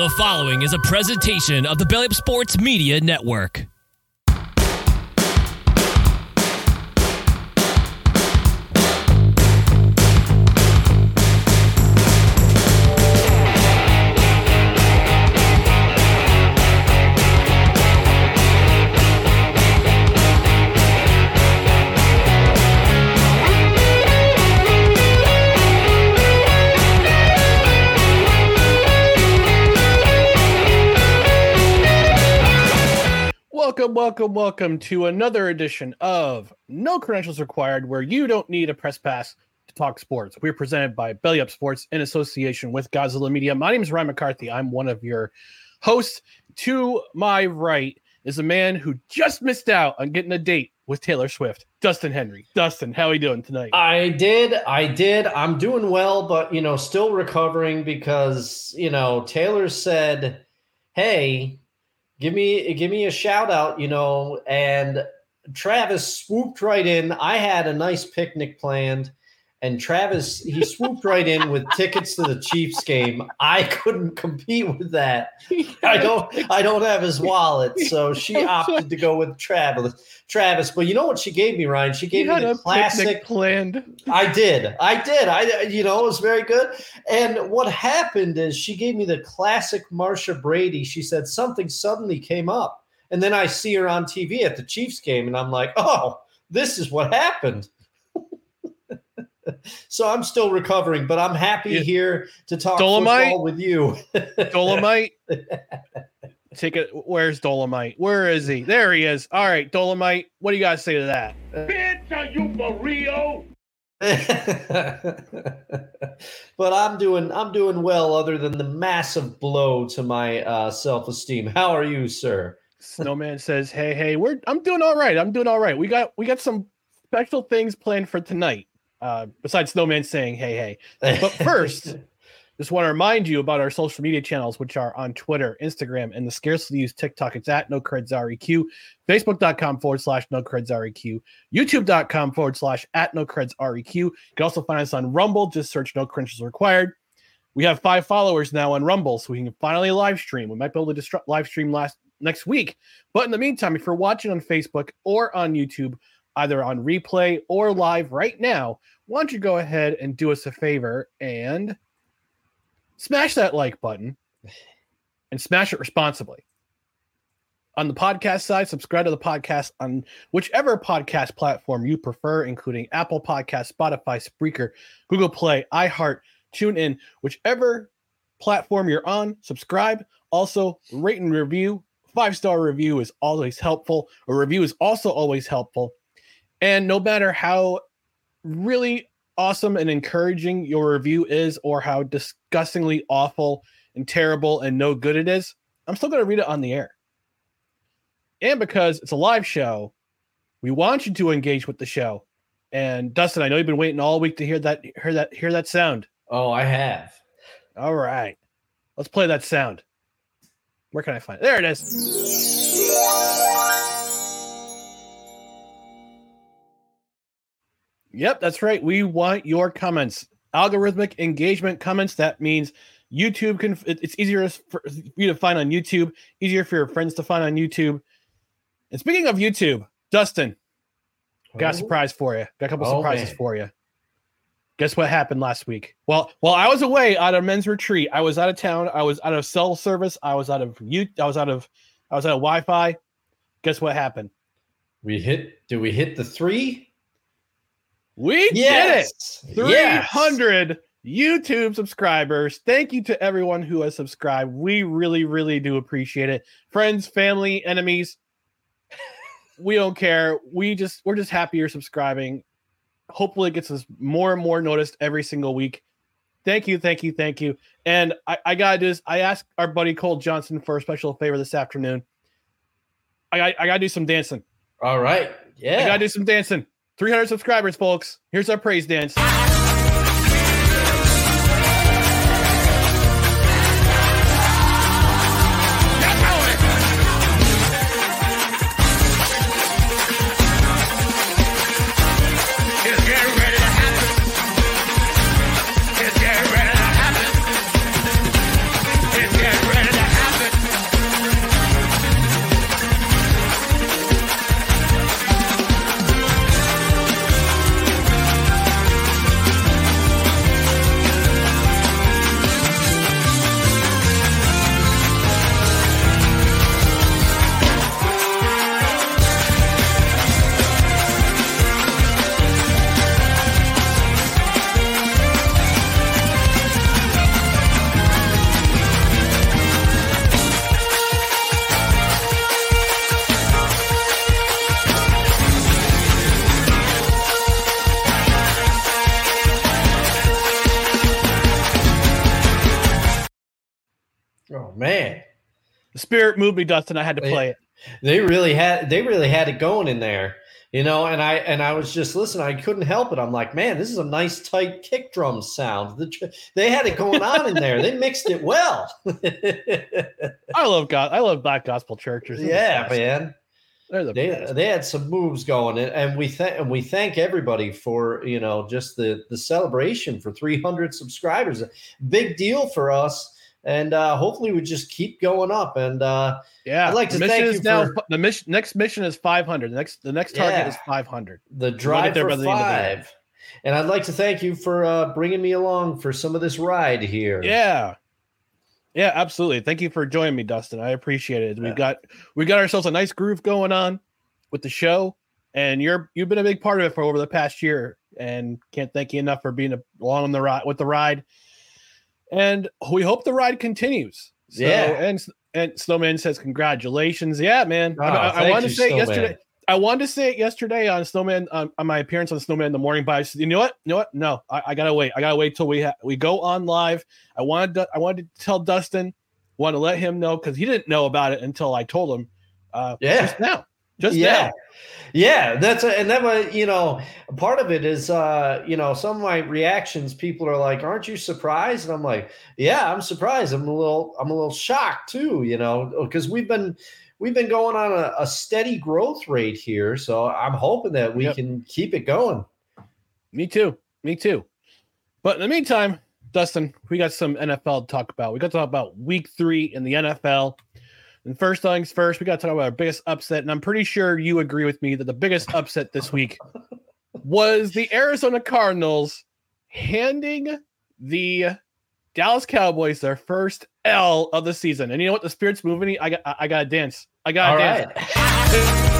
The following is a presentation of the Belly Sports Media Network. Welcome, welcome, welcome to another edition of No Credentials Required, where you don't need a press pass to talk sports. We're presented by Belly Up Sports in association with Godzilla Media. My name is Ryan McCarthy. I'm one of your hosts. To my right is a man who just missed out on getting a date with Taylor Swift, Dustin Henry. Dustin, how are you doing tonight? I did. I did. I'm doing well, but you know, still recovering because you know Taylor said, "Hey, give me give me a shout out," you know, and Travis swooped right in. I had a nice picnic planned, and Travis he swooped right in with tickets to the Chiefs game. I couldn't compete with that. I don't I don't have his wallet, so she opted to go with Travis. Travis, but you know what she gave me, Ryan? She gave You me the a classic planned. I did. I did. I you know, it was very good. And what happened is she gave me the classic Marcia Brady. She said something suddenly came up. And then I see her on TV at the Chiefs game and I'm like, "Oh, this is what happened." So I'm still recovering, but I'm happy Yeah. here to talk Dolomite? football with you. Dolomite. Take it. Where's Dolomite? Where is he? There he is. All right, Dolomite. What do you guys say to that? Pinta you Mario. But I'm doing I'm doing well other than the massive blow to my uh, self-esteem. How are you, sir? Snowman says, "Hey, hey, we're I'm doing all right. I'm doing all right. We got we got some special things planned for tonight. Uh, besides Snowman saying, "Hey, hey." But first, just want to remind you about our social media channels, which are on Twitter, Instagram, and the scarcely used TikTok. It's at no creds req, facebook.com forward slash no creds req, youtube.com forward slash at no creds req. You can also find us on Rumble. Just search no credentials required. We have five followers now on Rumble, so we can finally live stream. We might be able to distru- live stream last next week. But in the meantime, if you're watching on Facebook or on YouTube, either on replay or live right now, why don't you go ahead and do us a favor and smash that like button and smash it responsibly. On the podcast side, subscribe to the podcast on whichever podcast platform you prefer, including Apple Podcasts, Spotify, Spreaker, Google Play, iHeart, TuneIn, whichever platform you're on, subscribe. Also, rate and review. Five star review is always helpful. A review is also always helpful. And no matter how really awesome and encouraging your review is, or how disgustingly awful and terrible and no good it is, I'm still going to read it on the air. And because it's a live show, we want you to engage with the show. And Dustin, I know you've been waiting all week to hear that hear that hear that sound. Oh, I have. All right. Let's play that sound. Where can I find it? There it is. Yep, that's right. We want your comments. Algorithmic engagement comments. That means YouTube can, it's easier for you to find on YouTube, easier for your friends to find on YouTube. And speaking of YouTube, Dustin, got a Oh. surprise for you. Got a couple Oh, surprises man. for you. Guess what happened last week? Well, while I was away out a men's retreat, I was out of town. I was out of cell service. I was out of you. I was out of I was out of Wi-Fi. Guess what happened? We hit. Did we hit the three? We Yes. did it. 300 Yes. YouTube subscribers. Thank you to everyone who has subscribed. We really, really do appreciate it. Friends, family, enemies. we don't care. We just we're just happy you're subscribing. Hopefully, it gets us more and more noticed every single week. Thank you, thank you, thank you. And I, I gotta do this. I asked our buddy Cole Johnson for a special favor this afternoon. I got, I gotta do some dancing. All right. Yeah. I gotta do some dancing. 300 subscribers, folks. Here's our praise dance. Spirit moved me, Dustin. I had to play it. They really had they really had it going in there. You know, and I and I was just listening. I couldn't help it. I'm like, man, this is a nice tight kick drum sound. The, they had it going on in there. They mixed it well. I love God. I love black gospel churches. They're the yeah, best. man. The They best. they had some moves going, and, and we thank and we thank everybody for you know just the the celebration for 300 subscribers. Big deal for us, and uh, hopefully we just keep going up. And uh, Yeah, I'd like to thank you now. for- The mission next mission is 500. The next the next target Yeah. is 500. the drive there for by the end of the year. five. And I'd like to thank you for uh, bringing me along for some of this ride here. Yeah, yeah, absolutely. Thank you for joining me, Dustin. I appreciate it. Yeah. We got we got ourselves a nice groove going on with the show, and you're you've been a big part of it for over the past year. And can't thank you enough for being along on the ride with the ride. And we hope the ride continues. So, Yeah. and and Snowman says congratulations. Yeah, man. I- Oh, I, I wanted to say Snowman. yesterday. I wanted to say it yesterday on Snowman on, on my appearance on Snowman in the morning, but I said, you know what? You know what? No, I, I gotta wait. I gotta wait till we ha- we go on live. I wanted to, I wanted to tell Dustin, want to let him know because he didn't know about it until I told him. Uh, Yeah. just now, just yeah. now. Yeah, that's a, and that was you know part of it is uh you know some of my reactions people are like aren't you surprised and I'm like yeah I'm surprised I'm a little I'm a little shocked too you know because we've been we've been going on a, a steady growth rate here so I'm hoping that we Yep. can keep it going Me too. Me too. But in the meantime, Dustin, we got some NFL to talk about. We got to talk about week three in the NFL. And first things first, we got to talk about our biggest upset. And I'm pretty sure you agree with me that the biggest upset this week was the Arizona Cardinals handing the Dallas Cowboys their first L of the season. And you know what? The spirit's moving. I got I got to dance. I got to dance. right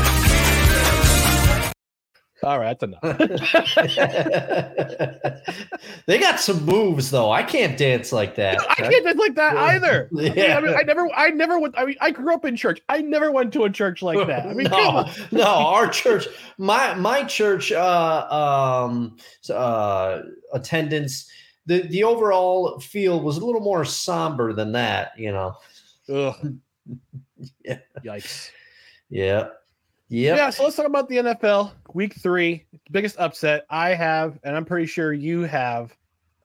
All right, that's enough. they got some moves though I can't dance like that I can't dance like that either. I, Yeah. I, mean, I never, I never went. I mean, I grew up in church. I never went to a church like that. I mean, no, no, our church, my my church uh, um, uh, attendance, the the overall feel was a little more somber than that. You know. Ugh. Yeah. Yikes. Yeah. Yep. Yeah. So let's talk about the NFL week three. Biggest upset I have, and I'm pretty sure you have.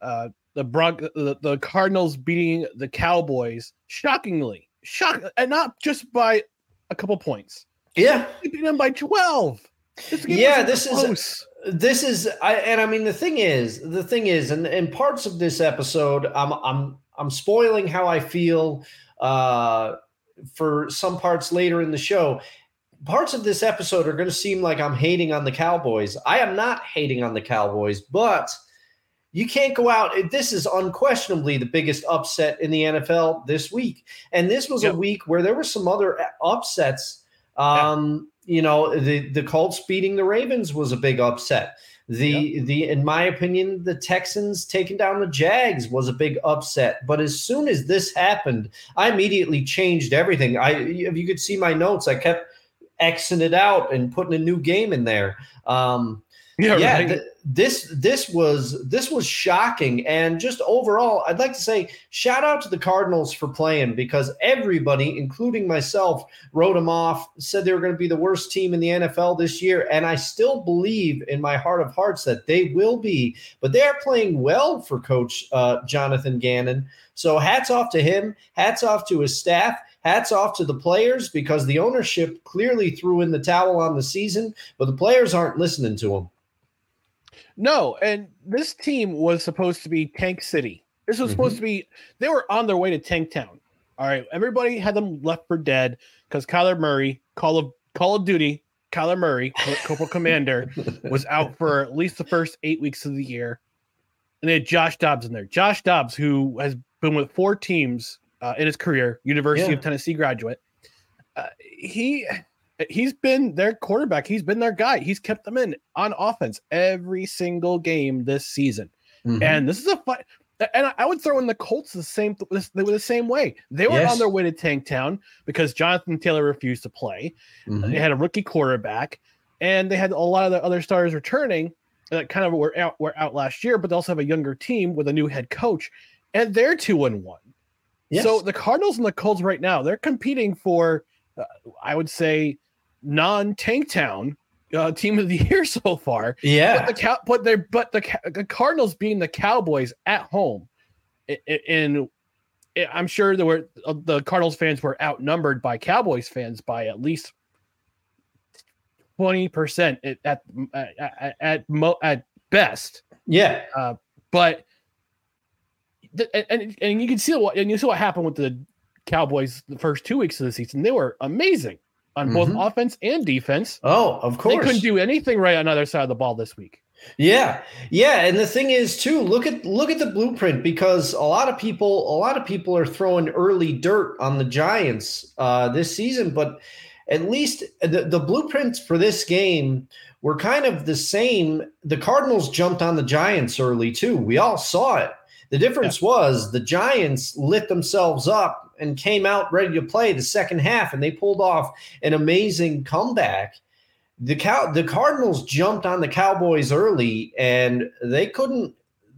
Uh, the Bron- the, the Cardinals beating the Cowboys shockingly, shock, and not just by a couple points. Yeah. They beat them by twelve. This Yeah, this is- close. This is I and I mean the thing is the thing is and in parts of this episode I'm I'm I'm spoiling how I feel uh for some parts later in the show. Parts of this episode are going to seem like I'm hating on the Cowboys. I am not hating on the Cowboys, but You can't go out. This is unquestionably the biggest upset in the NFL this week. And this was Yep. a week where there were some other upsets. Um, you know, the the Colts beating the Ravens was a big upset. The the in my opinion, the Texans taking down the Jags was a big upset. But as soon as this happened, I immediately changed everything. I if you could see my notes, I kept Xing it out and putting a new game in there. Um, Yeah, yeah, right. th- this this was this was shocking, and just overall, I'd like to say shout out to the Cardinals for playing because everybody, including myself, wrote them off, said they were going to be the worst team in the NFL this year, and I still believe in my heart of hearts that they will be. But they are playing well for Coach uh, Jonathan Gannon. So hats off to him. Hats off to his staff. Hats off to the players because the ownership clearly threw in the towel on the season, but the players aren't listening to them. No, and this team was supposed to be Tank City. This was Mm-hmm. supposed to be. They were on their way to Tank Town. All right, everybody had them left for dead because Kyler Murray, Call of Call of Duty, Kyler Murray, Co- Corporal Commander, was out for at least the first eight weeks of the year, and they had Josh Dobbs in there. Josh Dobbs, who has been with four teams uh, in his career, University Yeah. of Tennessee graduate. Uh, he he's been their quarterback. He's been their guy. He's kept them in on offense every single game this season. Mm-hmm. And this is a fight. And I- would throw in the Colts the same. They were the same way. They were Yes. on their way to Tank Town because Jonathan Taylor refused to play. Mhm. They had a rookie quarterback, and they had a lot of the other stars returning that kind of were out were out last year. But they also have a younger team with a new head coach, and they're two and one. Yes. So the Cardinals and the Colts right now they're competing for, uh, I would say, non Tank Town uh, team of the year so far. yeah, But the cow, but they but the, the Cardinals being the Cowboys at home, i- i- in i- I'm sure there were uh, the Cardinals fans were outnumbered by Cowboys fans by at least twenty percent at at at mo, at best. yeah, Uh, But and- and and you can see what and you see what happened with the Cowboys the first two weeks of the season. They were amazing on both Mhm. offense and defense. Oh, of course. They couldn't do anything right on either side of the ball this week. Yeah, yeah, and the thing is too, look at look at the blueprint because a lot of people a lot of people are throwing early dirt on the Giants uh, this season, but at least the, the blueprints for this game were kind of the same. The Cardinals jumped on the Giants early too. We all saw it. The difference was the Giants lit themselves up and came out ready to play the second half, and they pulled off an amazing comeback the cow the Cardinals jumped on the Cowboys early and they couldn't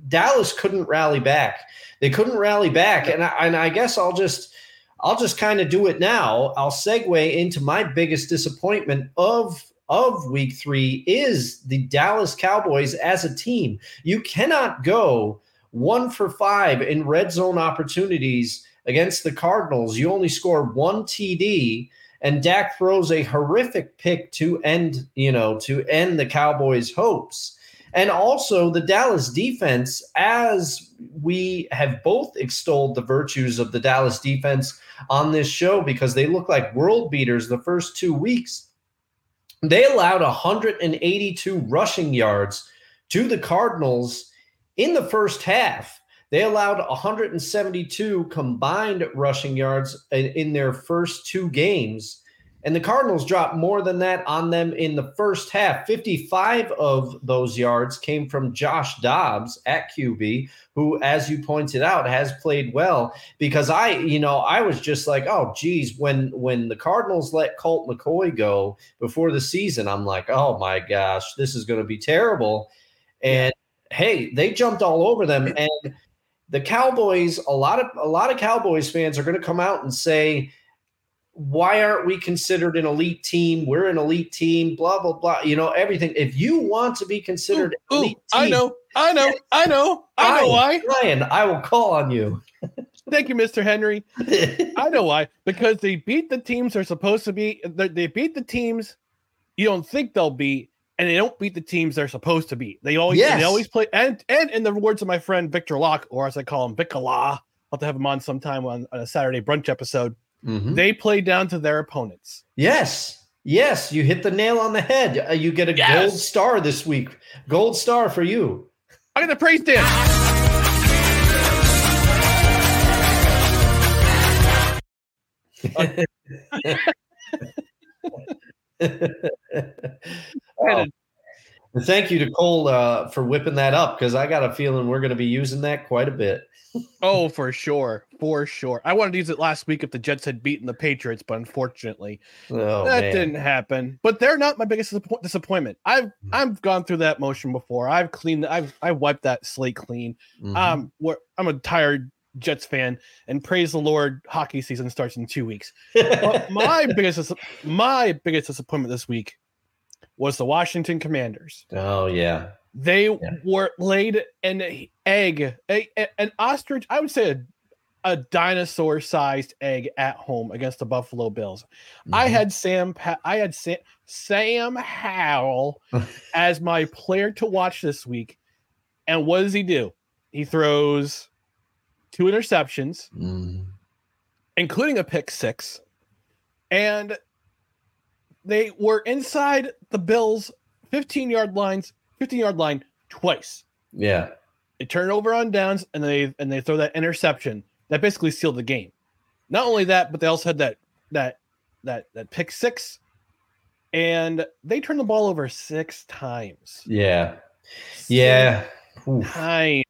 Dallas couldn't rally back. They couldn't rally back and I, and I guess I'll just I'll just kind of do it now. I'll segue into my biggest disappointment of of week 3 is the Dallas Cowboys as a team. You cannot go 1 for 5 in red zone opportunities against the Cardinals. You only score one TD and Dak throws a horrific pick to end, you know, to end the Cowboys' hopes. And also the Dallas defense, as we have both extolled the virtues of the Dallas defense on this show because they look like world beaters the first two weeks. They allowed 182 rushing yards to the Cardinals in the first half. They allowed 172 combined rushing yards in, their first two games. And the Cardinals dropped more than that on them in the first half. 55 of those yards came from Josh Dobbs at QB, who, as you pointed out, has played well. Because I, you know, I was just like, oh, geez, when when the Cardinals let Colt McCoy go before the season, I'm like, oh my gosh, this is going to be terrible. And hey, they jumped all over them. And the Cowboys, a lot of a lot of Cowboys fans are going to come out and say, why aren't we considered an elite team? We're an elite team, blah, blah, blah. You know, everything. If you want to be considered Ooh, elite I team, know, I know, I know, I know why. Ryan, I will call on you. Thank you, Mr. Henry. I know why. Because they beat the teams they're supposed to be. They beat the teams you don't think they'll beat, and they don't beat the teams they're supposed to beat. They always Yes. they always play. And and in the words of my friend Victor Locke, or as I call him, Vicala, I'll have to have him on sometime on, on a Saturday brunch episode. Mhm. They play down to their opponents. Yes. Yes, you hit the nail on the head. Uh, you get a Yes. gold star this week. Gold star for you. I got the praise dance. And thank you to Cole uh, for whipping that up because I got a feeling we're going to be using that quite a bit. Oh, for sure, for sure. I wanted to use it last week if the Jets had beaten the Patriots, but unfortunately, Oh, that man. didn't happen. But they're not my biggest disappointment. I've I've gone through that motion before. I've cleaned. I've I wiped that slate clean. Mhm. Um, I'm a tired Jets fan, and praise the Lord, hockey season starts in two weeks. My biggest my biggest disappointment this week was the Washington Commanders. oh yeah. They were laid an egg, a, a- an ostrich. I would say a, a dinosaur-sized egg at home against the Buffalo Bills. I Mhm. had Sam. Pa- I had Sam, Sam Howell as my player to watch this week, and what does he do? He throws two interceptions, Mhm. including a pick six, and they were inside the Bills' 15-yard lines, 15-yard line twice. yeah. They turn over on downs, and they and they throw that interception that basically sealed the game. Not only that, but they also had that that that that pick six, and they turned the ball over six times. Yeah. Yeah. Oof. Times.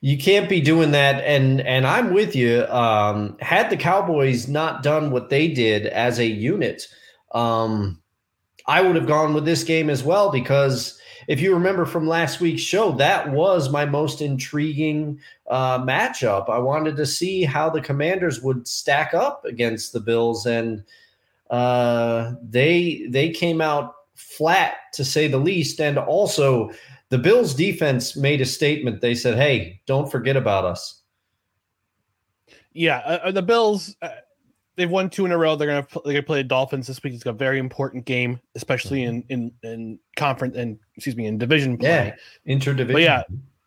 You can't be doing that, and and I'm with you. Um, had the Cowboys not done what they did as a unit, um, I would have gone with this game as well because if you remember from last week's show, that was my most intriguing uh, matchup. I wanted to see how the Commanders would stack up against the Bills, and uh, they they came out flat to say the least, and also the Bills defense made a statement. They said, "Hey, don't forget about us." Yeah, uh, uh, the Bills. Uh, they've won two in a row. They're gonna they're gonna play the Dolphins this week. It's a very important game, especially in in in conference and excuse me in division play. Yeah, interdivision. But yeah,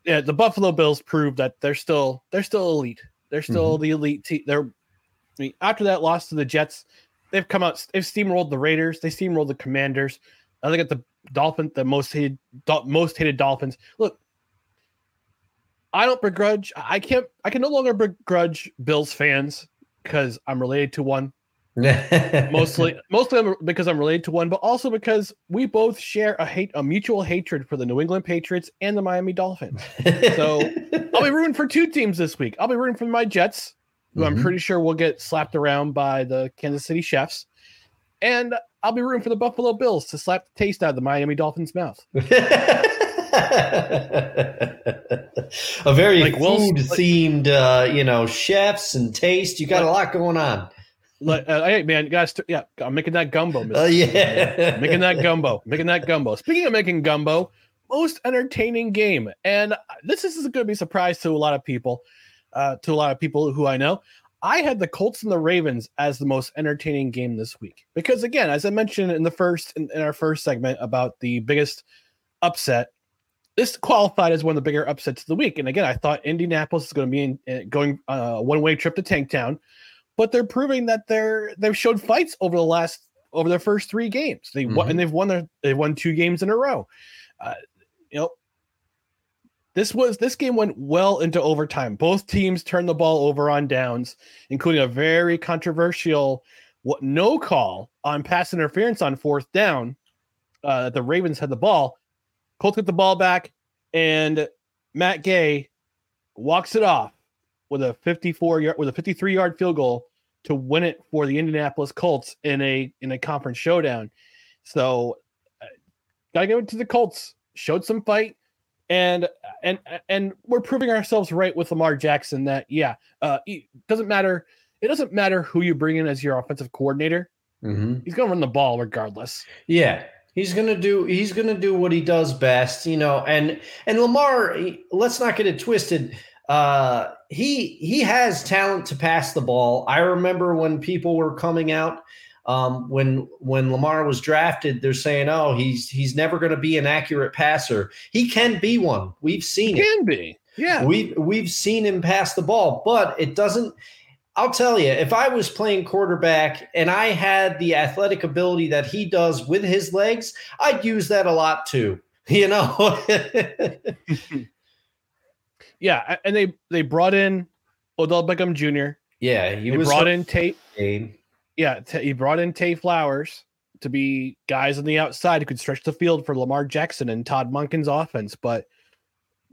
yeah, the Buffalo Bills proved that they're still they're still elite. They're still the elite team. They're I mean, after that loss to the Jets, they've come out. They've steamrolled the Raiders. They steamrolled the Commanders. Now they got the Dolphins, the most hated Dol- most hated Dolphins. Look, I don't begrudge. I can't. I can no longer begrudge Bills fans because I'm related to one. Mostly, mostly because I'm related to one, but also because we both share a hate, a mutual hatred for the New England Patriots and the Miami Dolphins. So I'll be rooting for two teams this week. I'll be rooting for my Jets, who I'm Mhm. pretty sure will get slapped around by the Kansas City Chefs, and I'll be rooting for the Buffalo Bills to slap the taste out of the Miami Dolphins' mouth. a very Like food themed, uh, you know, chefs and taste. You got a lot going on. Like, uh, hey man, guys, yeah, I'm making that gumbo. Mr. Oh yeah, making that gumbo, making that gumbo. Speaking of making gumbo, most entertaining game, and this is going to be a surprise to a lot of people, uh, to a lot of people who I know. I had the Colts and the Ravens as the most entertaining game this week because, again, as I mentioned in the first in, in our first segment about the biggest upset, this qualified as one of the bigger upsets of the week. And again, I thought Indianapolis is going to be in, going uh, one way trip to Tanktown, but they're proving that they're they've showed fights over the last over their first three games. They won Mhm. and they've won their they've won two games in a row. Uh, you know, this was this game went well into overtime. Both teams turned the ball over on downs, including a very controversial what no call on pass interference on fourth down. Uh, the Ravens had the ball. Colts get the ball back, and Matt Gay walks it off with a 54 yard with a 53 yard field goal to win it for the Indianapolis Colts in a in a conference showdown. So, uh, gotta give it to the Colts. Showed some fight, and and and we're proving ourselves right with Lamar Jackson. That yeah, uh, it doesn't matter. It doesn't matter who you bring in as your offensive coordinator. Mhm. He's gonna run the ball regardless. yeah. He's gonna do. He's gonna do what he does best, you know. And and Lamar, he- let's not get it twisted. Uh, he he has talent to pass the ball. I remember when people were coming out um, when when Lamar was drafted. They're saying, "Oh, he's he's never going to be an accurate passer." He can be one. We've seen it. Can be. Yeah. We've we've seen him pass the ball, but it doesn't. I'll tell you, if I was playing quarterback and I had the athletic ability that he does with his legs, I'd use that a lot too. You know, Yeah, and they they brought in Odell Beckham Jr. yeah, he They was brought in Tate. in. Yeah, t- he brought in Zay Flowers to be guys on the outside who could stretch the field for Lamar Jackson and Todd Monken's offense. But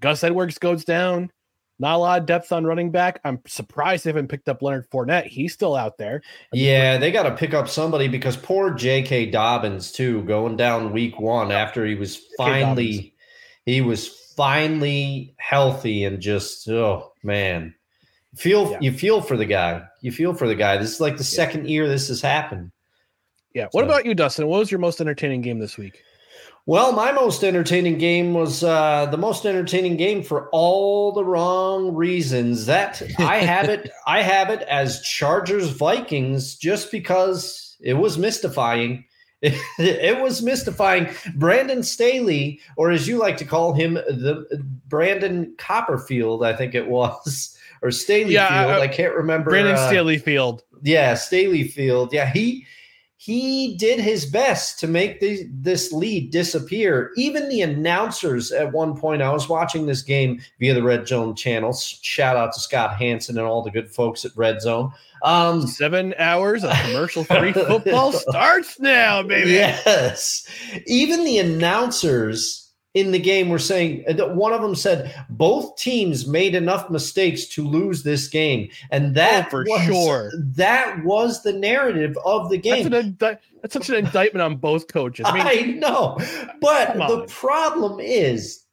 Gus Edwards goes down. Not a lot of depth on running back. I'm surprised they haven't picked up Leonard Fournette. He's still out there. Yeah, they got to pick up somebody because poor J.K. Dobbins too, going down week one after he was finally, he was finally healthy and just oh man, feel Yeah. you feel for the guy. You feel for the guy. This is like the second year this has happened. Yeah. What So- about you, Dustin? What was your most entertaining game this week? Well, my most entertaining game was uh, the most entertaining game for all the wrong reasons. That I have it, I have it as Chargers Vikings just because it was mystifying. It, was mystifying. Brandon Staley, or as you like to call him, the Brandon Copperfield, I think it was, or Staley Yeah, Field. I- I, can't remember. Brandon uh, Staley Field. yeah, Staley Field. Yeah, he he did his best to make the, this lead disappear. Even the announcers at one point, I was watching this game via the Red Zone channel. Shout out to Scott Hanson and all the good folks at Red Zone. Um, Seven hours of commercial free football starts now, baby. Yes. Even the announcers in the game were saying that one of them said both teams made enough mistakes to lose this game. And that Oh, for was, sure. that was the narrative of the That's, game. an indi- that's such an indictment on both coaches. I mean, I know. But the problem is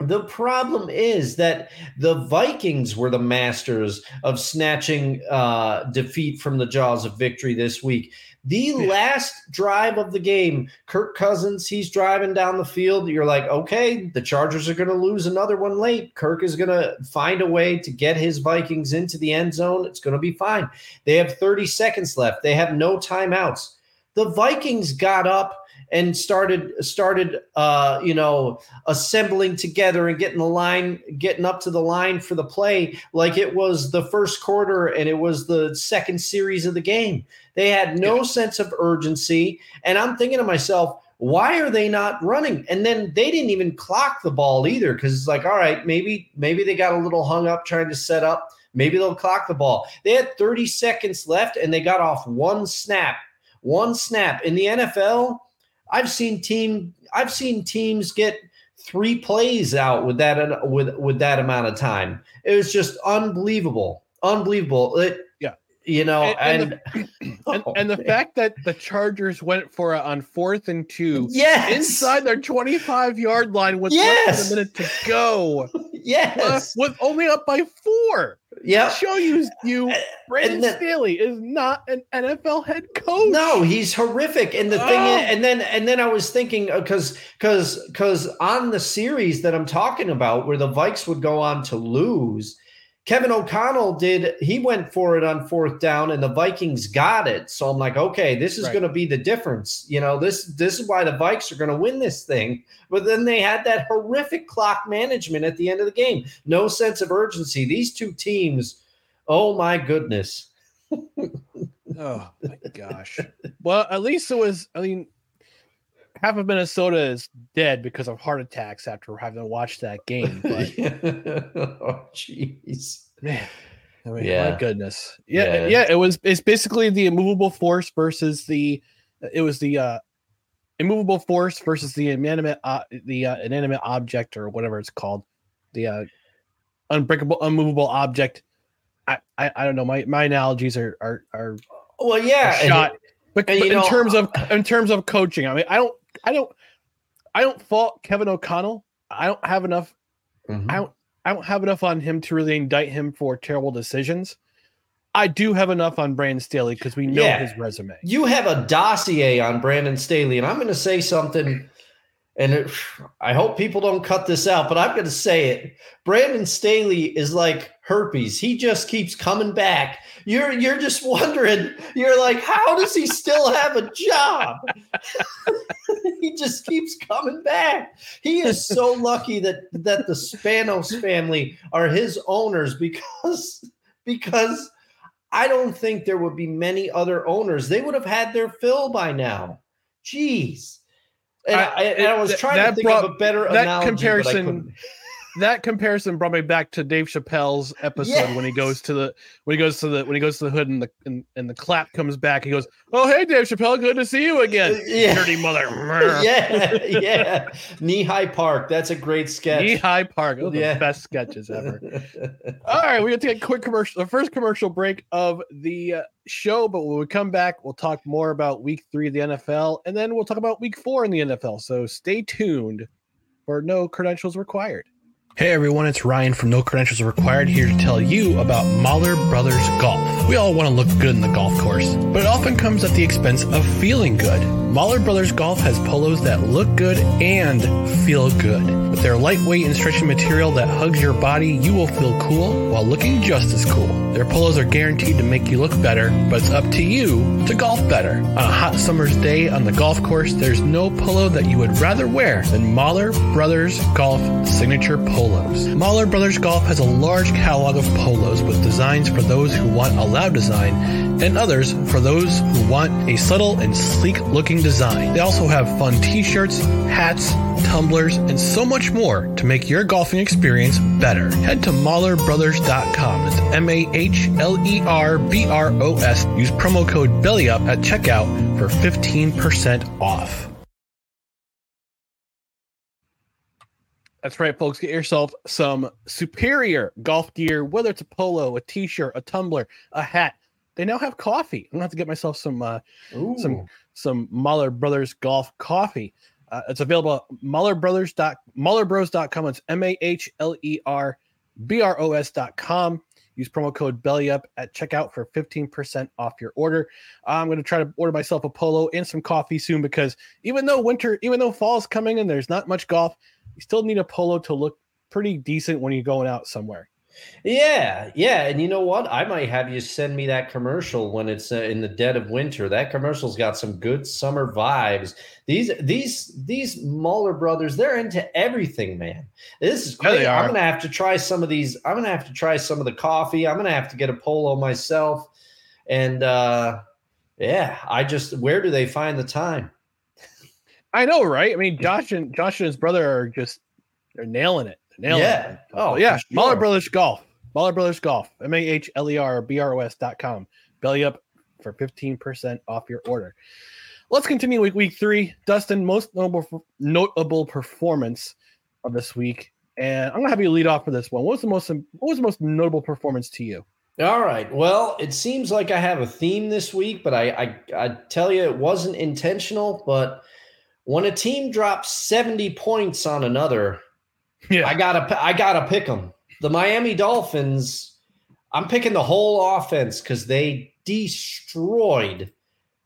the problem is that the Vikings were the masters of snatching uh, defeat from the jaws of victory this week. The last drive of the game, Kirk Cousins, he's driving down the field. You're like, okay, the Chargers are going to lose another one late. Kirk is going to find a way to get his Vikings into the end zone. It's going to be fine. They have 30 seconds left. They have no timeouts. The Vikings got up and started started uh, you know assembling together and getting the line getting up to the line for the play like it was the first quarter and it was the second series of the game. They had no sense of urgency. And i'm thinking to myself why are they not running? And then they didn't even clock the ball either because it's like all right maybe maybe they got a little hung up trying to set up. Maybe they'll clock the ball. They had 30 seconds left and they got off one snap one snap. In the nfl I've seen team I've seen teams get three plays out with that with with that amount of time. It was just unbelievable, unbelievable. It. You know, And- and and, Oh, and the fact that the Chargers went for it on fourth and two yes, inside their 25 yard line with less than a minute to go, uh, yes, with only up by four. yeah. Show you, you Brandon and then- Staley is not an NFL head coach. No, he's horrific. And the thing Oh. is, and then and then I was thinking because because because on the series that I'm talking about, where the Vikes would go on to lose, Kevin O'Connell did he went for it on fourth down, and the Vikings got it. So I'm like, okay, this is Right. going to be the difference. You know, this this is why the Vikes are going to win this thing. But then they had that horrific clock management at the end of the game. No sense of urgency. These two teams, oh my goodness. Oh my gosh. well, at least it was. I mean, half of Minnesota is dead because of heart attacks after having watched that game. But oh, jeez. man, I mean, Yeah. my goodness. Yeah, Yeah. yeah, It was. It's basically the immovable force versus the. It was the uh immovable force versus the inanimate, uh, the uh, inanimate object or whatever it's called, the uh unbreakable, unmovable object. I, I, I don't know. My my analogies are are are Well, yeah. a and- shot. But, but in know- terms of in terms of coaching, I mean, I don't, I don't, I don't fault Kevin O'Connell. I don't have enough. Mhm. I don't, I don't have enough on him to really indict him for terrible decisions. I do have enough on Brandon Staley because we know Yeah. his resume. you have a dossier on Brandon Staley, and I'm going to say something, and it, I hope people don't cut this out, but I'm going to say it. Brandon Staley is like herpes; he just keeps coming back. You're you're just wondering. You're like, how does he still have a job? he just keeps coming back. He is so lucky that that the Spanos family are his owners because because I don't think there would be many other owners. They would have had their fill by now. Jeez. And I, I- and I was trying to think brought- of a better that analogy, comparison. That comparison brought me back to Dave Chappelle's episode when he goes to the when he goes to the when he goes to the hood and the and, and the clap comes back. He goes, "Oh hey Dave Chappelle, good to see you again, Yeah. dirty mother." yeah, yeah. Knee High Park. That's a great sketch. Knee High Park, those are Yeah. the best sketches ever. All right, we're gonna take a quick commercial, the first commercial break of the uh, show. But when we come back, we'll talk more about Week Three of the NFL, and then we'll talk about Week Four in the NFL. So stay tuned Or no credentials required. Hey everyone, it's Ryan from No Credentials Required here to tell you about Mahler Brothers Golf. We all want to look good in the golf course, but it often comes at the expense of feeling good. Mahler Brothers Golf has polos that look good and feel good. With their lightweight and stretchy material that hugs your body, you will feel cool while looking just as cool. Their polos are guaranteed to make you look better, but it's up to you to golf better. On a hot summer's day on the golf course, there's no polo that you would rather wear than Mahler Brothers Golf signature polos. Mahler Brothers Golf has a large catalog of polos with designs for those who want a loud design and others for those who want a subtle and sleek looking design. They also have fun t-shirts, hats, tumblers, and so much more to make your golfing experience better. Head to MahlerBrothers.com. It's M-A-H-L-E-R-B-R-O-S. Use promo code BELLYUP at checkout for 15% off. That's right, folks. Get yourself some superior golf gear, whether it's a polo, a t-shirt, a tumbler, a hat. They now have coffee. I'm gonna have to get myself some uh, some Ooh. some Mahler Brothers golf coffee. Uh, it's available at Mahlerbrothers MahlerBros.com. It's M A H L E R B R O S dot com. Use promo code BELLYUP at checkout for 15% off your order. I'm going to try to order myself a polo and some coffee soon because even though winter, even though fall's coming and there's not much golf, you still need a polo to look pretty decent when you're going out somewhere. Yeah, yeah, and you know what? I might have you send me that commercial when it's uh, in the dead of winter. That commercial's got some good summer vibes. These these these Mahler brothers, they're into everything, man. This is great. Yeah, I'm gonna have to try some of these. I'm gonna have to try some of the coffee. I'm gonna have to get a polo myself. And uh yeah, I just where do they find the time? I know, right? I mean, Josh and Josh and his brother are just they're nailing it. They're nailing Yeah. it. Oh, oh yeah. for Mahler. Brothers Golf. Mahler Brothers Golf. M A H L E R B R O S dot com. Belly up for 15% off your order. Let's continue week week three. Dustin, most notable notable performance of this week. And I'm gonna have you lead off for this one. What was the most what was the most notable performance to you? All right. Well, it seems like I have a theme this week, but I, I I tell you it wasn't intentional. But when a team drops 70 points on another, Yeah. I gotta I gotta pick them. The Miami Dolphins. I'm picking the whole offense because they destroyed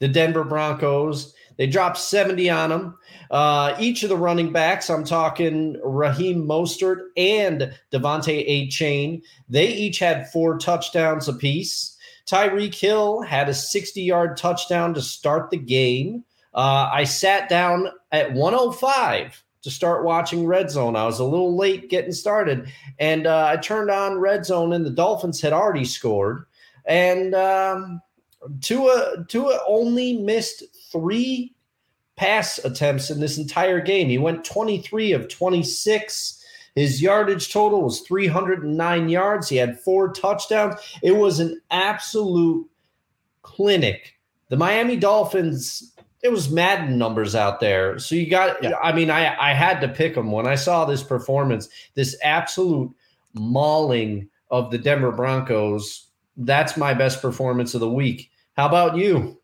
the Denver Broncos. They dropped 70 on them. Uh, each of the running backs, I'm talking Raheem Mostert and De'Von Achane, they each had four touchdowns apiece. Tyreek Hill had a 60 yard touchdown to start the game. Uh, I sat down at 105 to start watching Red Zone. I was a little late getting started, and uh, I turned on Red Zone, and the Dolphins had already scored. And um, Tua, Tua only missed three pass attempts in this entire game. He went 23 of 26. His yardage total was 309 yards. He had four touchdowns. It was an absolute clinic. The Miami Dolphins, it was Madden numbers out there. So you got, Yeah. I mean, I, I had to pick them when I saw this performance, this absolute mauling of the Denver Broncos. That's my best performance of the week. How about you?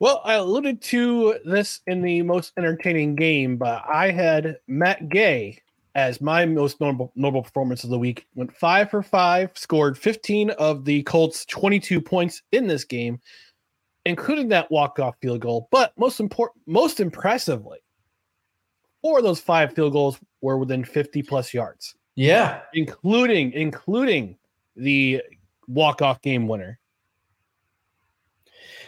Well, I alluded to this in the most entertaining game, but I had Matt Gay as my most notable, notable performance of the week. Went five for five, scored 15 of the Colts' 22 points in this game, including that walk-off field goal. But most important, most impressively, four of those five field goals were within 50 plus yards, Yeah. including including the walk-off game winner.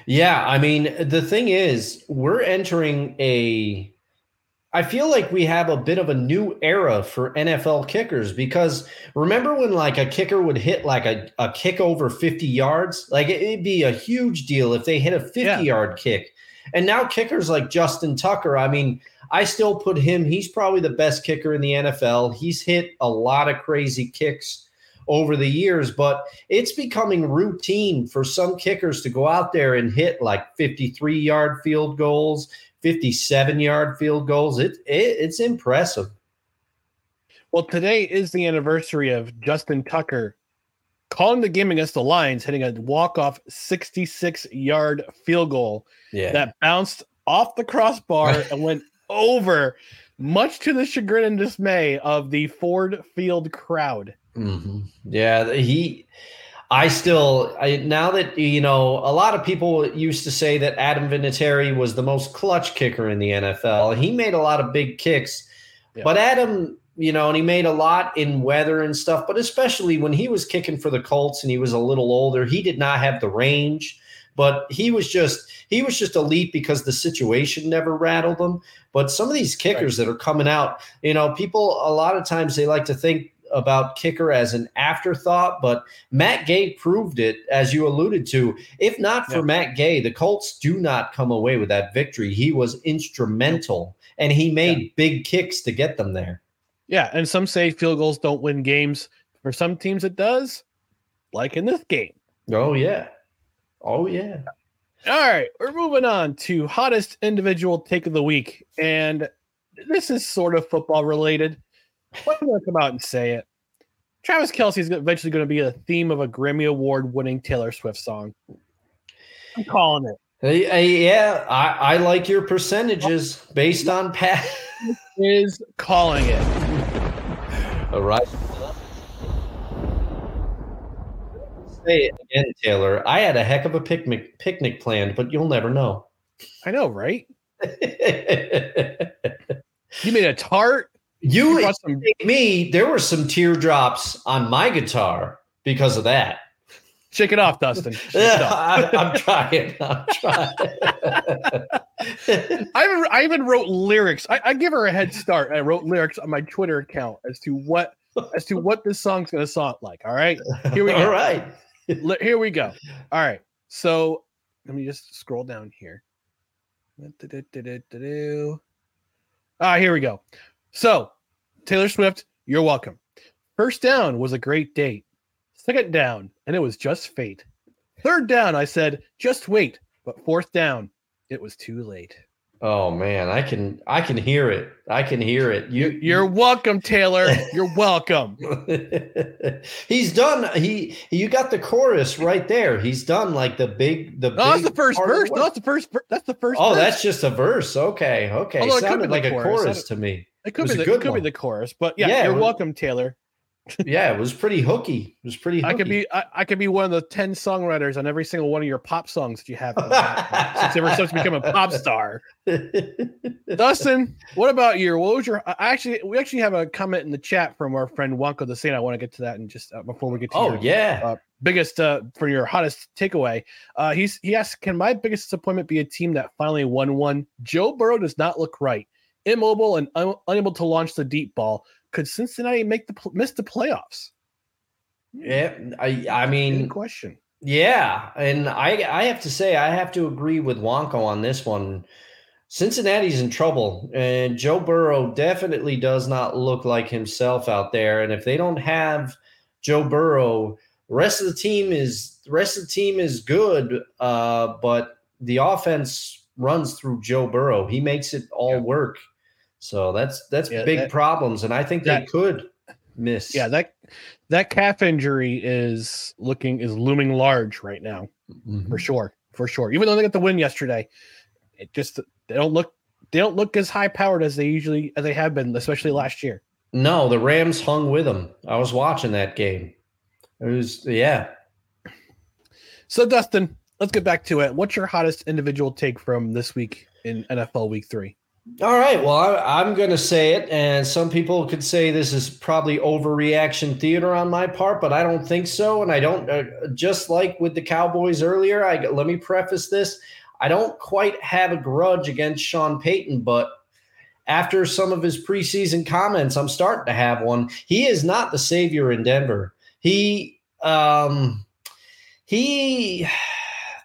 Yeah, I mean, the thing is, we're entering a I feel like we have a bit of a new era for NFL kickers because remember when like a kicker would hit like a, a kick over 50 yards? Like it, would be a huge deal if they hit a 50 Yeah. yard kick. And now kickers like Justin Tucker, I mean, I still put him, he's probably the best kicker in the NFL. He's hit a lot of crazy kicks over the years, but it's becoming routine for some kickers to go out there and hit like 53 yard field goals, 57 yard field goals. It, it it's impressive. Well, today is the anniversary of Justin Tucker calling the game against the Lions, hitting a walk-off 66-yard field goal Yeah. that bounced off the crossbar and went over, much to the chagrin and dismay of the Ford Field crowd. Mhm. Yeah, he. I still, I now that you know, a lot of people used to say that Adam Vinatieri was the most clutch kicker in the NFL. He made a lot of big kicks, Yeah. but Adam, you know, and he made a lot in weather and stuff. But especially when he was kicking for the Colts and he was a little older, he did not have the range. But he was just he was just elite because the situation never rattled him. But some of these kickers that are coming out, you know, people a lot of times they like to think about kicker as an afterthought, but Matt Gay proved it, as you alluded to. If not for Yeah. Matt Gay, the Colts do not come away with that victory. He was instrumental and he made big kicks to get them there. Yeah, and some say field goals don't win games. For some teams, it does, like in this game. Oh, yeah. Oh, yeah. All right, we're moving on to hottest individual take of the week, and this is sort of football related. But I'm going to come out and say it. Travis Kelce is eventually going to be a theme of a Grammy Award winning Taylor Swift song. I'm calling it. Uh, hey, yeah, I, I like your percentages based on pat. Is calling it. All right. Say it again, Taylor. I had a heck of a picnic picnic planned, but you'll never know. I know, right? You made a tart. You You some. Me, there were some teardrops on my guitar because of that. Shake it off, Dustin. Yeah. I, I'm trying. I'm trying. I even, I even wrote lyrics. I, I give her a head start. I wrote lyrics on my Twitter account as to what as to what this song's going to sound like. All right, Here we go. All right. Here we go. All right, so let me just scroll down here. Ah, here we go. So Taylor Swift, you're welcome. First down was a great date. Second down, and it was just fate. Third down, I said, just wait. But fourth down, it was too late. Oh man, I can I can hear it. I can hear it. You You're welcome, Taylor. You're welcome. He's done. He you got the chorus right there. He's done like the big the. No, that's the first verse. No, that's the first. That's the first. oh, verse. that's just a verse. Okay, okay. Although it Sounded like a chorus. Chorus to me. It. Could was be the, it could be the chorus, but yeah, Yeah, you're was- welcome, Taylor. Yeah, it was pretty hooky. It was pretty. I Hooky. could be I, I could be one of the ten songwriters on every single one of your pop songs that you have since ever since become a pop star. Dustin, what about you? What was your? I actually we actually have a comment in the chat from our friend Wonko the Saint. I want to get to that and just uh, before we get to oh your, yeah. uh, biggest uh, for your hottest takeaway. Uh, he's he asks, can my biggest disappointment be a team that finally won one? Joe Burrow does not look right, immobile and un- unable to launch the deep ball. Could Cincinnati make the pl- miss the playoffs? yeah. I I Good mean question. Yeah, and I I have to say I have to agree with Wonko on this one. Cincinnati's in trouble, and Joe Burrow definitely does not look like himself out there. And if they don't have Joe Burrow, rest of the team is the rest of the team is good, uh, but the offense runs through Joe Burrow. He makes it all Yeah. work. So that's that's Yeah, big that- problems, and I think they that- could miss. Yeah, that that calf injury is looking is looming large right now Mhm. for sure, for sure. Even though they got the win yesterday, it just they don't look they don't look as high powered as they usually as they have been, especially last year. No, the Rams hung with them. I was watching that game. It was yeah. So Dustin, let's get back to it. What's your hottest individual take from this week in NFL Week Three? All right. Well, I, I'm going to say it, and some people could say this is probably overreaction theater on my part, but I don't think so. And I don't. Uh, just like with the Cowboys earlier, I let me preface this: I don't quite have a grudge against Sean Payton, but after some of his preseason comments, I'm starting to have one. He is not the savior in Denver. He um he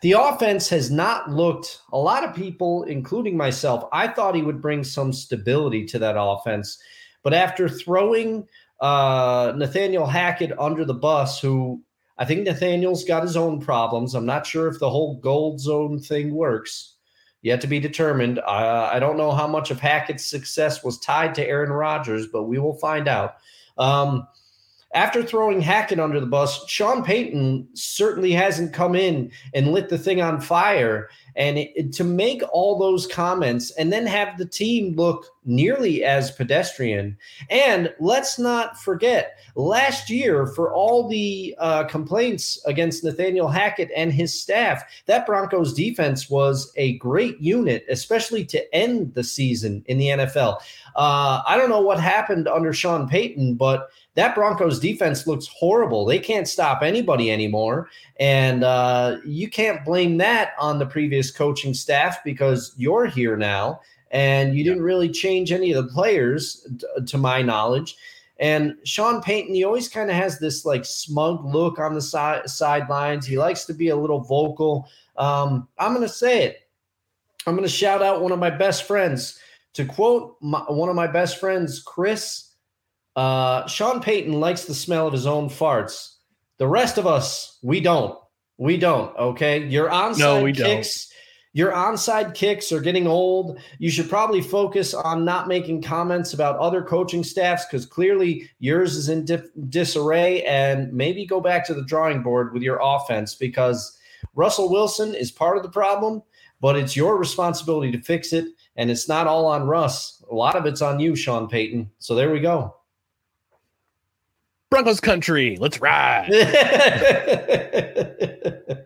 the offense has not looked. A lot of people, including myself, I thought he would bring some stability to that offense, but after throwing uh, Nathaniel Hackett under the bus, who I think Nathaniel's got his own problems. I'm not sure if the whole gold zone thing works. Yet to be determined. Uh, I don't know how much of Hackett's success was tied to Aaron Rodgers, but we will find out. Um, after throwing Hackett under the bus, Sean Payton certainly hasn't come in and lit the thing on fire. And it, to make all those comments and then have the team look nearly as pedestrian. And let's not forget, last year, for all the uh, complaints against Nathaniel Hackett and his staff, that Broncos defense was a great unit, especially to end the season in the NFL. Uh, I don't know what happened under Sean Payton, but that Broncos defense looks horrible. They can't stop anybody anymore. And uh, you can't blame that on the previous coaching staff because you're here now and you didn't really change any of the players, t- to my knowledge. And Sean Payton, he always kind of has this like smug look on the side sidelines. He likes to be a little vocal. Um, I'm going to say it. I'm going to shout out one of my best friends. To quote my, one of my best friends, Chris, uh, Sean Payton likes the smell of his own farts. The rest of us, we don't. We don't. Okay, your onside No, we don't. kicks. Your onside kicks are getting old. You should probably focus on not making comments about other coaching staffs because clearly yours is in dif- disarray. And maybe go back to the drawing board with your offense because Russell Wilson is part of the problem, but it's your responsibility to fix it. And it's not all on Russ. A lot of it's on you, Sean Payton. So there we go. Broncos country. Let's ride.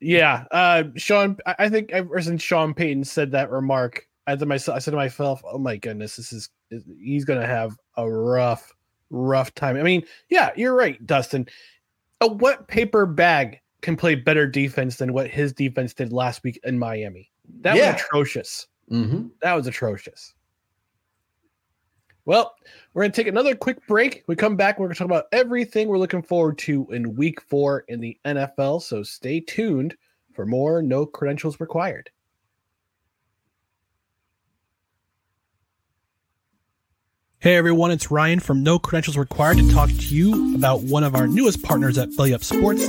Yeah, uh, Sean. I I think ever since Sean Payton said that remark, I to myself, I said to myself, "Oh my goodness, this is he's gonna have a rough, rough time." I mean, yeah, you're right, Dustin. A wet paper bag can play better defense than what his defense did last week in Miami. That Yeah. was atrocious. Mhm. That was atrocious. Well, we're going to take another quick break. We come back. We're going to talk about everything we're looking forward to in week four in the NFL. So stay tuned for more No Credentials Required. Hey everyone, it's Ryan from No Credentials Required to talk to you about one of our newest partners at Belly Up Sports,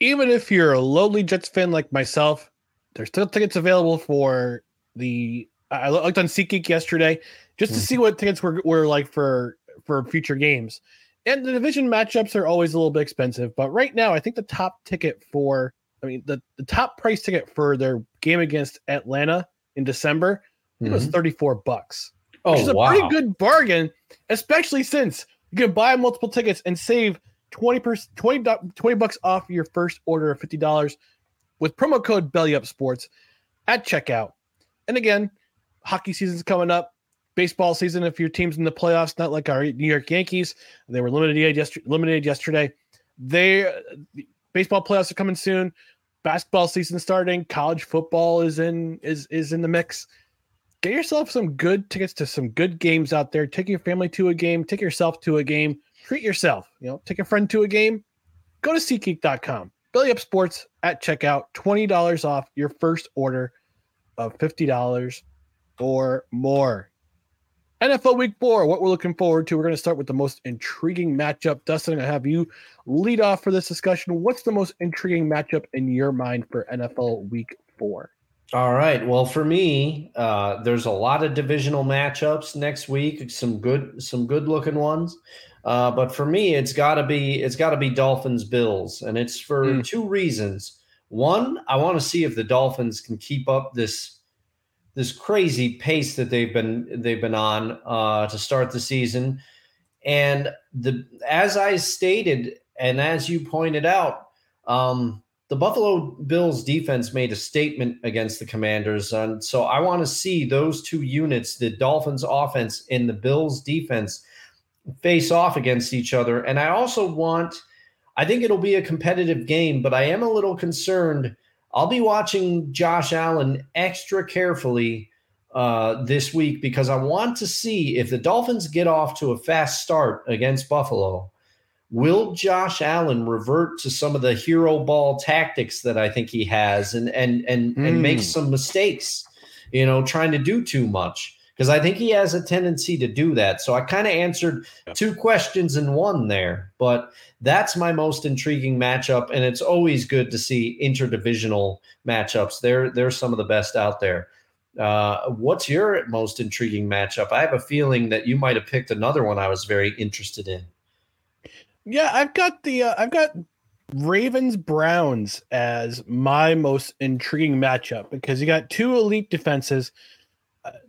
Even if you're a lowly Jets fan like myself, there's still tickets available for the. I looked on SeatGeek yesterday just to see what tickets were, were like for for future games. And the division matchups are always a little bit expensive, but right now I think the top ticket for I mean the, the top price ticket for their game against Atlanta in December it was 34 bucks. Which is Mm-hmm. Oh, a wow. pretty good bargain, especially since you can buy multiple tickets and save 20 percent 20, do- 20 bucks off your first order of $50 with promo code belly up sports at checkout. And again, hockey season's coming up. Baseball season, if your team's in the playoffs, not like our New York Yankees, they were limited yesterday. Limited yesterday. They baseball playoffs are coming soon. Basketball season starting. College football is in is is in the mix. Get yourself some good tickets to some good games out there. Take your family to a game. Take yourself to a game. Treat yourself. You know, take a friend to a game. Go to SeatGeek.com. Belly Up Sports at checkout. Twenty dollars off your first order of fifty dollars or more. NFL Week Four. What we're looking forward to. We're going to start with the most intriguing matchup. Dustin, I have you lead off for this discussion. What's the most intriguing matchup in your mind for NFL Week Four? All right. Well, for me, uh, there's a lot of divisional matchups next week. Some good, some good looking ones. Uh, but for me, it's got to be it's got to be Dolphins Bills, and it's for Mm. two reasons. One, I want to see if the Dolphins can keep up this this crazy pace that they've been they've been on uh, to start the season. And the as I stated and as you pointed out, um, the Buffalo Bills defense made a statement against the Commanders, and so I want to see those two units, the Dolphins offense and the Bills defense, face off against each other. And I also want, I think it'll be a competitive game, but I am a little concerned. I'll be watching Josh Allen extra carefully uh, this week because I want to see if the Dolphins get off to a fast start against Buffalo. Will Josh Allen revert to some of the hero ball tactics that I think he has and and and and make Mm. some mistakes, you know, trying to do too much? Because I think he has a tendency to do that. So I kind of answered two questions in one there, but that's my most intriguing matchup, and it's always good to see interdivisional matchups. They're they're some of the best out there. Uh, what's your most intriguing matchup? I have a feeling that you might have picked another one I was very interested in. Yeah, I've got the uh, I've got Ravens Browns as my most intriguing matchup because you got two elite defenses.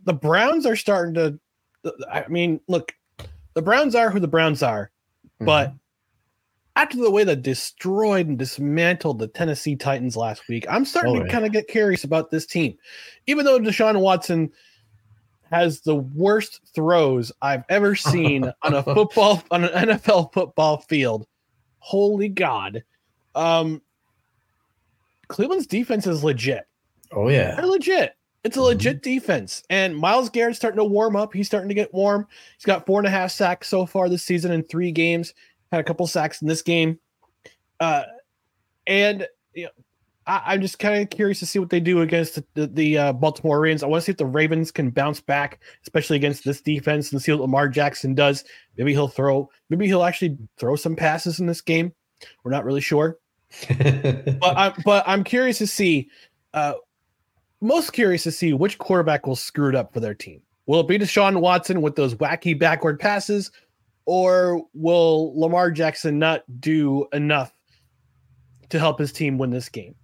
The Browns are starting to. I mean, look, the Browns are who the Browns are, but after the way they destroyed and dismantled the Tennessee Titans last week, I'm starting Oh, to yeah. kind of get curious about this team. Even though Deshaun Watson has the worst throws I've ever seen on a football on an NFL football field. Holy God. Um Cleveland's defense is legit. oh yeah, They're legit. It's a legit defense. And Myles Garrett's starting to warm up. He's starting to get warm. He's got four and a half sacks so far this season in three games. Had a couple sacks in this game. Uh, and you know, I, I'm just kind of curious to see what they do against the, the, the uh, Baltimore Ravens. I want to see if the Ravens can bounce back, especially against this defense, and see what Lamar Jackson does. Maybe he'll throw. Maybe he'll actually throw some passes in this game. We're not really sure but I'm but I'm curious to see, uh, most curious to see which quarterback will screw it up for their team. Will it be Deshaun Watson with those wacky backward passes, or will Lamar Jackson not do enough to help his team win this game?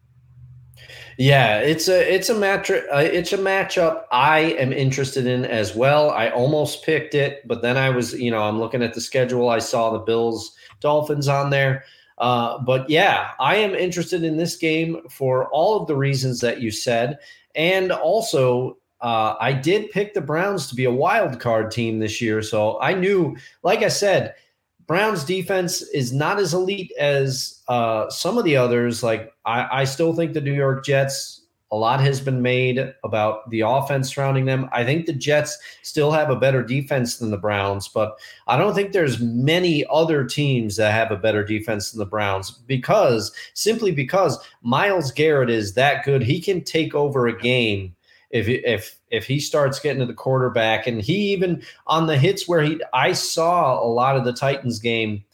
Yeah, it's a it's a match uh, it's a matchup I am interested in as well. I almost picked it, but then I was you know I'm looking at the schedule. I saw the Bills Dolphins on there, uh, but yeah, I am interested in this game for all of the reasons that you said, and also. Uh, I did pick the Browns to be a wild card team this year, so I knew, like I said, Browns defense is not as elite as uh, some of the others. Like I, I still think the New York Jets. A lot has been made about the offense surrounding them. I think the Jets still have a better defense than the Browns, but I don't think there's many other teams that have a better defense than the Browns because simply because Myles Garrett is that good. He can take over a game if if if he starts getting to the quarterback and he even on the hits where he I saw a lot of the Titans game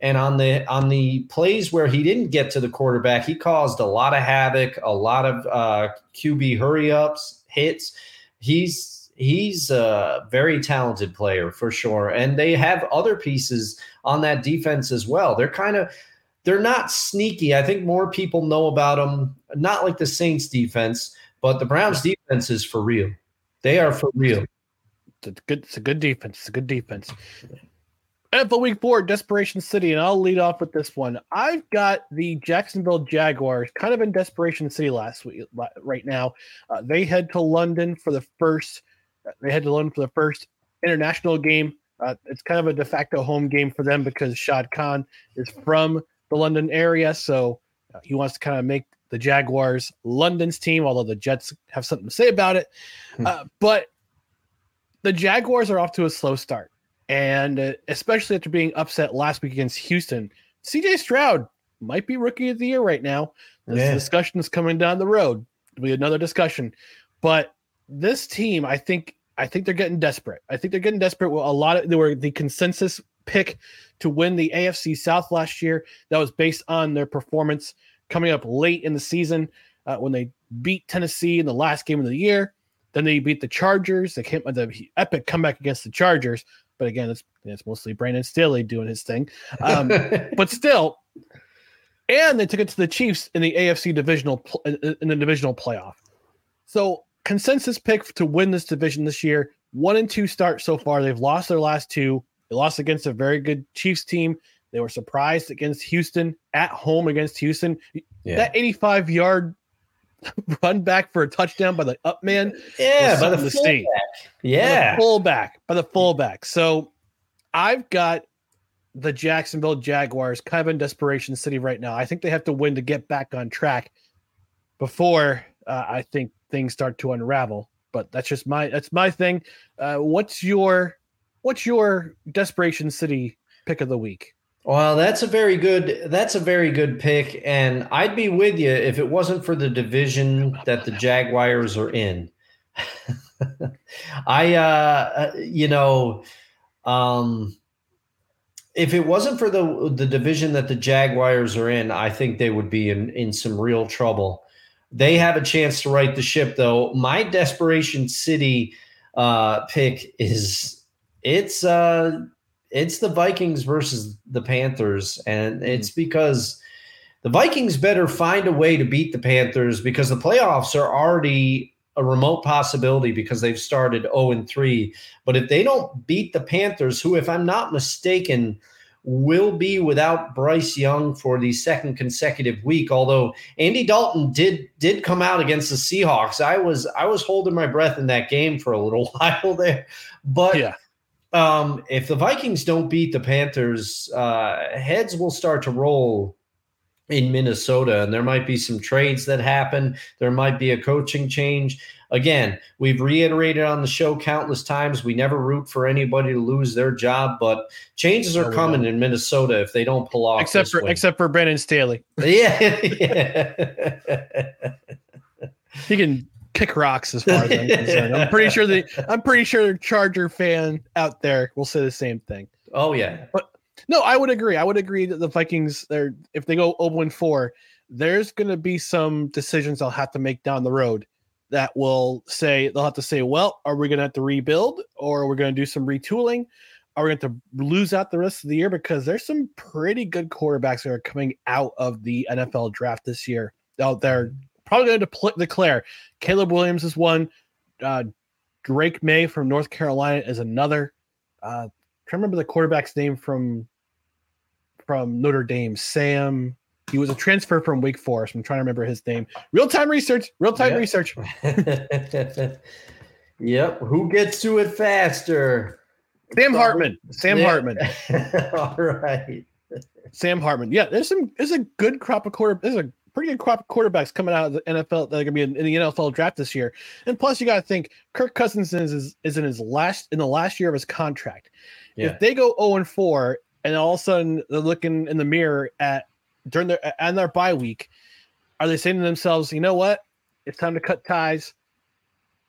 and on the on the plays where he didn't get to the quarterback he caused a lot of havoc a lot of uh QB hurry ups hits he's he's a very talented player for sure and they have other pieces on that defense as well they're kind of they're not sneaky i think more people know about them not like the saints defense but the browns defense is for real they are for real It's a good. It's a good defense. It's a good defense. NFL Week Four, Desperation City, and I'll lead off with this one. I've got the Jacksonville Jaguars, kind of in Desperation City last week. Right now, uh, they head to London for the first. uh, They head to London for the first international game. Uh, it's kind of a de facto home game for them because Shad Khan is from the London area, so uh, he wants to kind of make the Jaguars London's team. Although the Jets have something to say about it, uh, but the Jaguars are off to a slow start, and uh, especially after being upset last week against Houston, CJ Stroud might be rookie of the year right now. This Yeah. discussion is coming down the road. It'll be another discussion, but this team, I think, I think they're getting desperate. I think they're getting desperate. Well, a lot of they were the consensus pick to win the AFC South last year. That was based on their performance coming up late in the season uh, when they beat Tennessee in the last game of the year. Then they beat the Chargers. They came the epic comeback against the Chargers. But again, it's it's mostly Brandon Staley doing his thing. Um, but still, and they took it to the Chiefs in the AFC divisional in the divisional playoff. So consensus pick to win this division this year. One and two start so far. They've lost their last two. They lost against a very good Chiefs team. They were surprised against Houston at home against Houston. Yeah. That 85 yard run back for a touchdown by the up man yeah, by the something to see. fullback. by Yeah. the fullback, by the fullback. So I've got the Jacksonville Jaguars kind of in desperation city right now. I think they have to win to get back on track before uh, I think things start to unravel. But that's just my that's my thing. Uh, what's your what's your desperation city pick of the week? Well, that's a very good that's a very good pick and I'd be with you if it wasn't for the division that the Jaguars are in. I uh you know um if it wasn't for the the division that the Jaguars are in, I think they would be in in some real trouble. They have a chance to right the ship though. My desperation city uh pick is it's uh it's the Vikings versus the Panthers, and hmm. it's because the Vikings better find a way to beat the Panthers because the playoffs are already a remote possibility because they've started 0 and 3. But if they don't beat the Panthers, who, if I'm not mistaken, will be without Bryce Young for the second consecutive week. Although Andy Dalton did did come out against the Seahawks, I was I was holding my breath in that game for a little while there. But Yeah. Um, if the Vikings don't beat the Panthers, uh, heads will start to roll in Minnesota, and there might be some trades that happen. There might be a coaching change. Again, we've reiterated on the show countless times we never root for anybody to lose their job, but changes are coming in Minnesota if they don't pull off. except for win. except for Brandon Staley. yeah, yeah. He can kick rocks as far as I'm concerned. I'm pretty sure the I'm pretty sure the Charger fan out there will say the same thing. oh yeah, No, I would agree. I would agree that the Vikings, they're if they go 0 and 4, there's going to be some decisions they'll have to make down the road that will say they'll have to say, well, are we going to have to rebuild or are we going to do some retooling? Are we going to lose out the rest of the year because there's some pretty good quarterbacks that are coming out of the NFL draft this year out there. Probably going to declare Caleb Williams is one, uh, Drake Maye from North Carolina is another. Uh, trying to remember the quarterback's name from from Notre Dame. Sam. He was a transfer from Wake Forest. I'm trying to remember his name. Real time research. Real time Yeah. research. yep. Who gets to it faster? Sam Hartman. Sam Yeah. Hartman. All right. Sam Hartman. Yeah, there's some. There's a good crop of quarter. There's a pretty good quarterbacks coming out of the NFL that are going to be in, in the NFL draft this year. And plus, you got to think Kirk Cousins is, is in his last in the last year of his contract. Yeah. If they go 0 and 4, and all of a sudden they're looking in the mirror at during their and their bye week, are they saying to themselves, you know what? It's time to cut ties.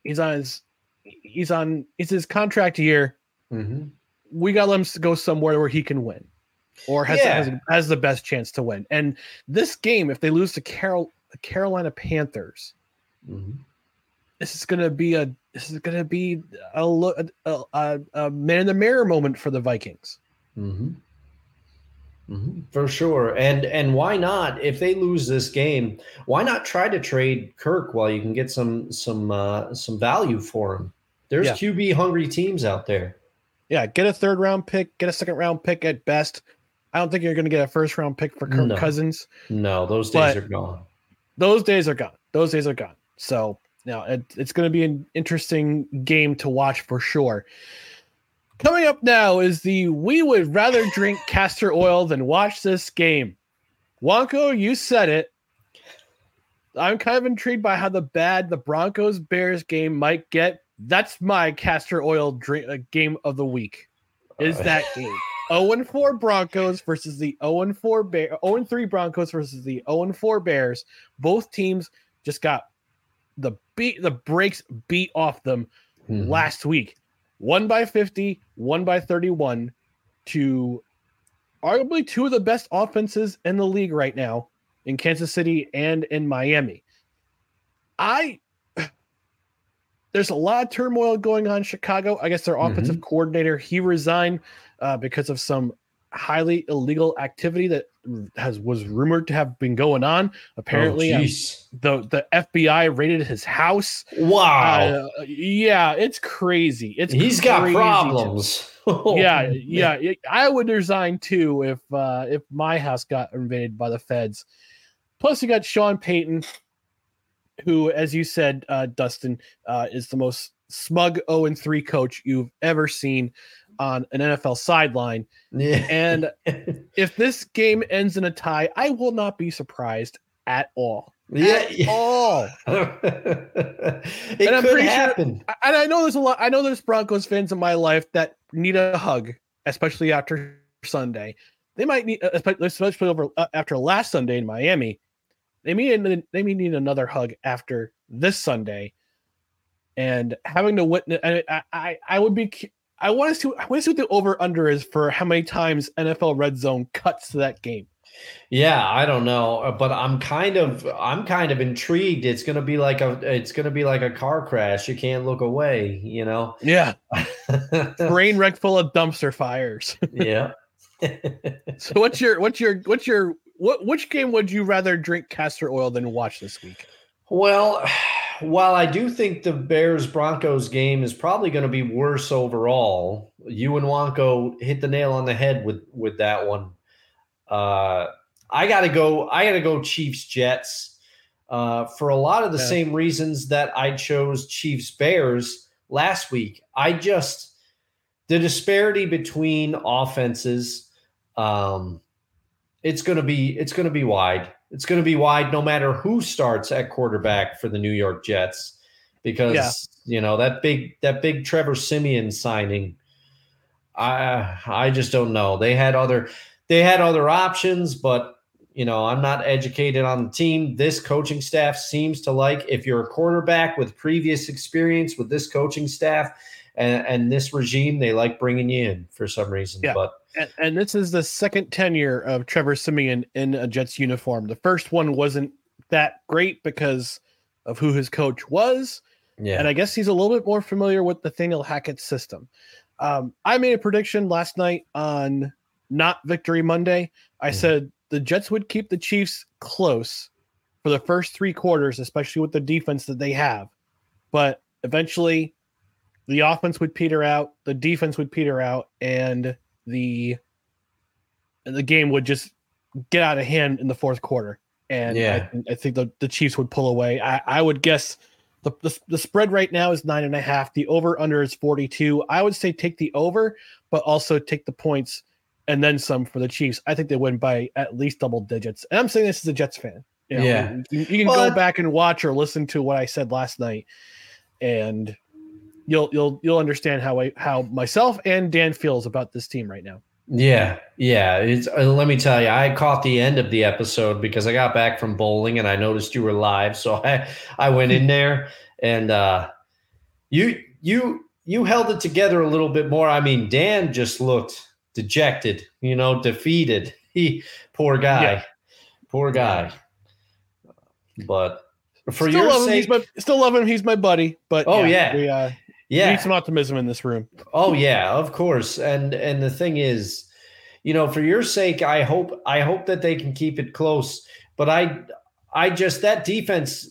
He's on his he's on it's his contract year. Mhm. We got to let him go somewhere where he can win. Or has, Yeah. has has the best chance to win. And this game, if they lose to Carol the Carolina Panthers, Mhm. this is gonna be a this is gonna be a lo- a, a, a man in the mirror moment for the Vikings. Mhm. Mhm. For sure. And and why not if they lose this game, why not try to trade Kirk while you can get some some uh some value for him? There's Yeah. QB hungry teams out there. Yeah, get a third round pick, get a second round pick at best. I don't think you're gonna get a first round pick for Kirk No. Cousins. No, those days are gone. Those days are gone. Those days are gone. So now it, it's going to be an interesting game to watch for sure. Coming up now is the we would rather drink castor oil than watch this game. Wonko, you said it. I'm kind of intrigued by how the bad the Broncos Bears game might get. That's my castor oil drink uh, game of the week. Is that game 0 and 4 Broncos versus the 0 and 4 Bear 0 and 3 Broncos versus the 0 and 4 Bears. Both teams just got the beat the brakes beat off them Mhm. last week. One by 50, one by 31 to arguably two of the best offenses in the league right now in Kansas City and in Miami. I there's a lot of turmoil going on in Chicago. I guess their offensive coordinator he resigned uh, because of some highly illegal activity that has was rumored to have been going on. Apparently, oh, um, the the FBI raided his house. wow. Uh, yeah, it's crazy. It's He's got crazy. problems. yeah, yeah. I would resign too if uh, if my house got invaded by the feds. Plus, you got Sean Payton, who, as you said, uh, Dustin, uh, is the most smug 0 and 3 coach you've ever seen on an NFL sideline. Yeah. And if this game ends in a tie, I will not be surprised at all. yeah. At all. it And I'm could pretty sure- happen. I- and I know there's a lot. I know there's Broncos fans in my life that need a hug, especially after Sunday. They might need, uh, espe- especially over uh, after last Sunday in Miami. They may they may need another hug after this Sunday, and having to witness. I I, I, I would be. I want to see. I want to see what the over under is for how many times NFL Red Zone cuts to that game. Yeah, I don't know, uh, but I'm kind of I'm kind of intrigued. It's gonna be like a it's gonna be like a car crash. You can't look away, you know. Yeah, brain wreck full of dumpster fires. yeah. So what's your what's your what's your what which game would you rather drink castor oil than watch this week? Well, while I do think the Bears Broncos game is probably going to be worse overall, you and Wonko hit the nail on the head with with that one. Uh, I got to go. I got to go Chiefs Jets uh, for a lot of the Yeah. same reasons that I chose Chiefs Bears last week. I just the disparity between offenses. Um, it's going to be it's going to be wide. It's going to be wide no matter who starts at quarterback for the New York Jets because Yeah. you know that big that big Trevor Siemian signing. I I just don't know. They had other they had other options, but you know I'm not educated on the team. This coaching staff seems to like if you're a quarterback with previous experience with this coaching staff and, and this regime, they like bringing you in for some reason. Yeah. But And, and this is the second tenure of Trevor Siemian in a Jets uniform. The first one wasn't that great because of who his coach was, yeah, and I guess he's a little bit more familiar with Nathaniel Hackett's system. Um, I made a prediction last night on not Victory Monday. I Mhm. said the Jets would keep the Chiefs close for the first three quarters, especially with the defense that they have. But eventually, the offense would peter out, the defense would peter out, and the the game would just get out of hand in the fourth quarter. And Yeah. I, I think the, the Chiefs would pull away. I, I would guess the, the the spread right now is nine and a half. The over under is 42. I would say take the over, but also take the points and then some for the Chiefs. I think they win by at least double digits. And I'm saying this as a Jets fan. You know, Yeah. You, you can Well, go back and watch or listen to what I said last night, and you'll you'll you'll understand how I how myself and Dan feels about this team right now. Yeah, yeah. It's uh, let me tell you, I caught the end of the episode because I got back from bowling and I noticed you were live, so I I went in there and uh, you you you held it together a little bit more. I mean, Dan just looked dejected, you know, defeated. He poor guy, Yeah. poor guy. But for still your sake, my, still love him. He's my buddy. But Oh, yeah. we uh, yeah, need some optimism in this room. Oh yeah, of course. And and the thing is, you know, for your sake, I hope I hope that they can keep it close. But I I just that defense,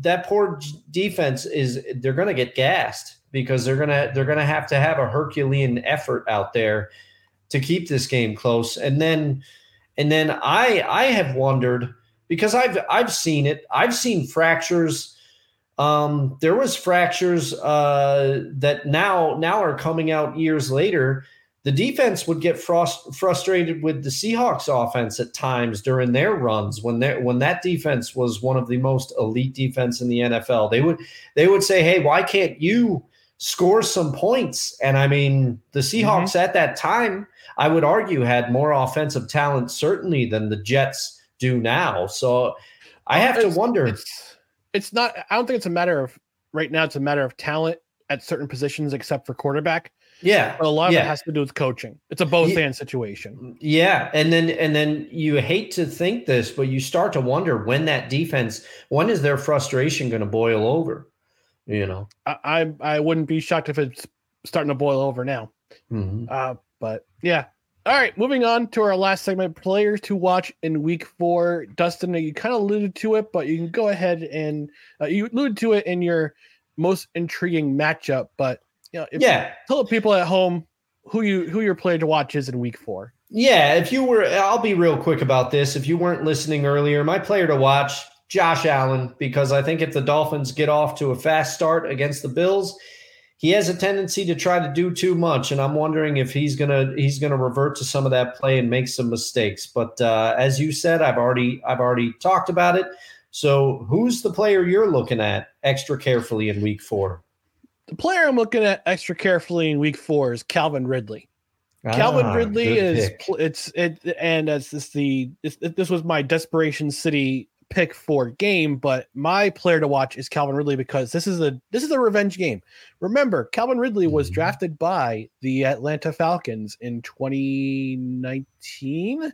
that poor defense is they're going to get gassed because they're going to they're going to have to have a Herculean effort out there to keep this game close. And then and then I I have wondered because I've I've seen it. I've seen fractures um, there was fractures uh, that now now are coming out years later. The defense would get frost, frustrated with the Seahawks offense at times during their runs when they when that defense was one of the most elite defense in the NFL. They would they would say, "Hey, why can't you score some points?" And I mean, the Seahawks at that time, I would argue, had more offensive talent certainly than the Jets do now. So I have to It's- wonder. It's, it's not. I don't think it's a matter of right now. It's a matter of talent at certain positions, except for quarterback. Yeah, But a lot of Yeah. it has to do with coaching. It's a both Ye- and situation. Yeah, and then and then you hate to think this, but you start to wonder when that defense, when is their frustration going to boil over? You know. I, I I wouldn't be shocked if it's starting to boil over now. Mhm. Uh, but yeah, All right, moving on to our last segment players to watch in week four. Dustin, you kind of alluded to it, but you can go ahead and uh, you alluded to it in your most intriguing matchup. But you know, if, Yeah. tell the people at home who you who your player to watch is in week four. Yeah, if you were, I'll be real quick about this. If you weren't listening earlier, my player to watch, Josh Allen, because I think if the Dolphins get off to a fast start against the Bills, he has a tendency to try to do too much, and I'm wondering if he's gonna he's gonna revert to some of that play and make some mistakes. But uh, as you said, I've already I've already talked about it. So who's the player you're looking at extra carefully in Week Four? The player I'm looking at extra carefully in week four is Calvin Ridley. Calvin Ah, Ridley is pick. it's it and as this the this, this was my desperation city pick for game, but my player to watch is Calvin Ridley because this is a this is a revenge game. Remember, Calvin Ridley was Mhm. drafted by the Atlanta Falcons in 2019 I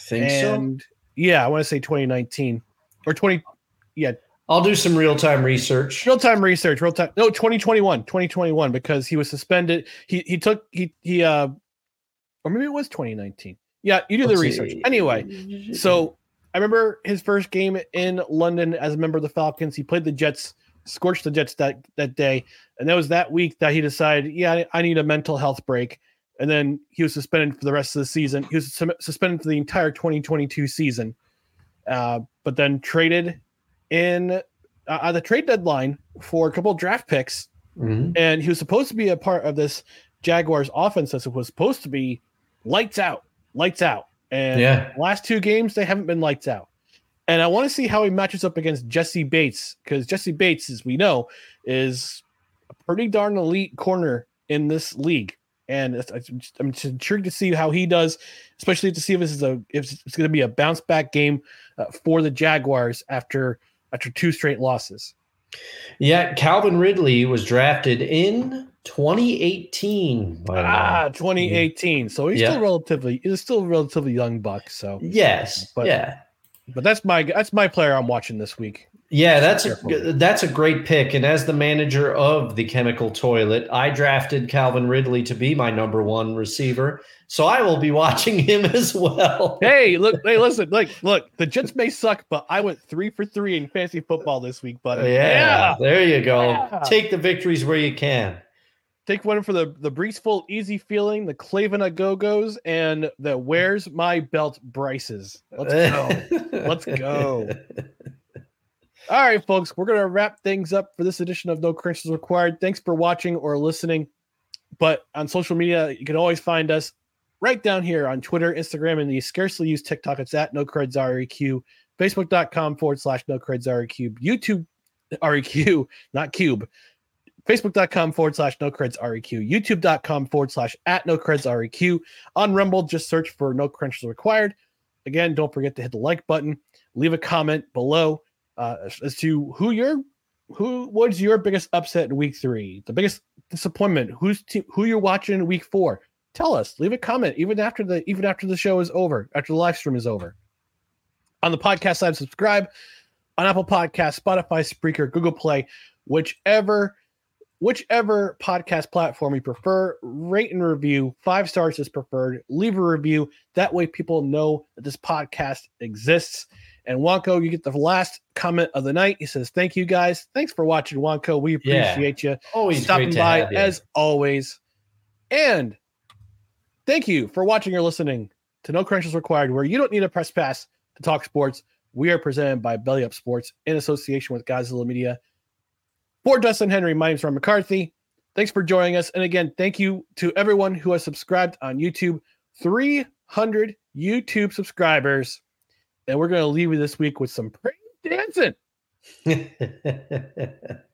think so. yeah, I want to say 2019 or 20 yeah. I'll do some real time research. real time research, real time. No, 2021, 2021 because he was suspended. He he took he he uh or maybe it was 2019. Yeah, you do the Let's research. see. Anyway, so I remember his first game in London as a member of the Falcons. He played the Jets, scorched the Jets that that day, and that was that week that he decided, yeah, I- need a mental health break. And then he was suspended for the rest of the season. He was suspended for the entire 2022 season, uh, but then traded in uh, at the trade deadline for a couple of draft picks Mhm. and he was supposed to be a part of this Jaguars offense that was supposed to be lights out, lights out. And Yeah. last two games they haven't been lights out. And I want to see how he matches up against Jessie Bates because Jessie Bates, as we know, is a pretty darn elite corner in this league. And it's, it's just- I'm just intrigued to see how he does, especially to see if this is a if it's going to be a bounce back game uh, for the Jaguars after after two straight losses. Yeah, Calvin Ridley was drafted in 2018. by the way. Ah, 2018. So he's Yeah. still relatively he's still a relatively young buck. So, yes, But- yeah, but that's my that's my player I'm watching this week. yeah. That's a that's a great pick. And as the manager of the Chemical Toilet, I drafted Calvin Ridley to be my number one receiver. So I will be watching him as well. Hey, look, hey, listen, like, look, the Jets may suck, but I went three for three in fantasy football this week, buddy. Yeah, there you go. Yeah. Take the victories where you can. Take one for the the Breesful easy feeling, the Clavin Go Go's, and the Where's My Belt Bryces. Let's go. Let's go. All right, folks, we're going to wrap things up for this edition of No Credentials Required. Thanks for watching or listening. But on social media, you can always find us right down here on Twitter, Instagram, and the scarcely used TikTok. It's at No Creds REQ, Facebook.com forward slash No Creds REQ, YouTube REQ, not Cube, Facebook.com forward slash No Creds REQ, YouTube.com forward slash at No Creds REQ. On Rumble, just search for No Credentials Required. Again, don't forget to hit the like button, leave a comment below uh, as- to who your who was your biggest upset in week three, the biggest disappointment, who's who you're watching in week four. Tell us, leave a comment even after the even after the show is over, after the live stream is over. On the podcast side, subscribe on Apple Podcast, Spotify, Spreaker, Google Play, whichever whichever podcast platform you prefer. Rate and review five stars is preferred. Leave a review that way people know that this podcast exists. And Wonko, you get the last comment of the night. He says, "Thank you guys. Thanks for watching, Wonko. We Yeah. appreciate you Always stopping by as always. And thank you for watching or listening to No Credentials Required, where you don't need a press pass to talk sports. We are presented by Belly Up Sports in association with Godzilla Media. For Dustin Henry, my name is Ron McCarthy. Thanks for joining us. And again, thank you to everyone who has subscribed on YouTube. 300 YouTube subscribers. And we're going to leave you this week with some praise dancing.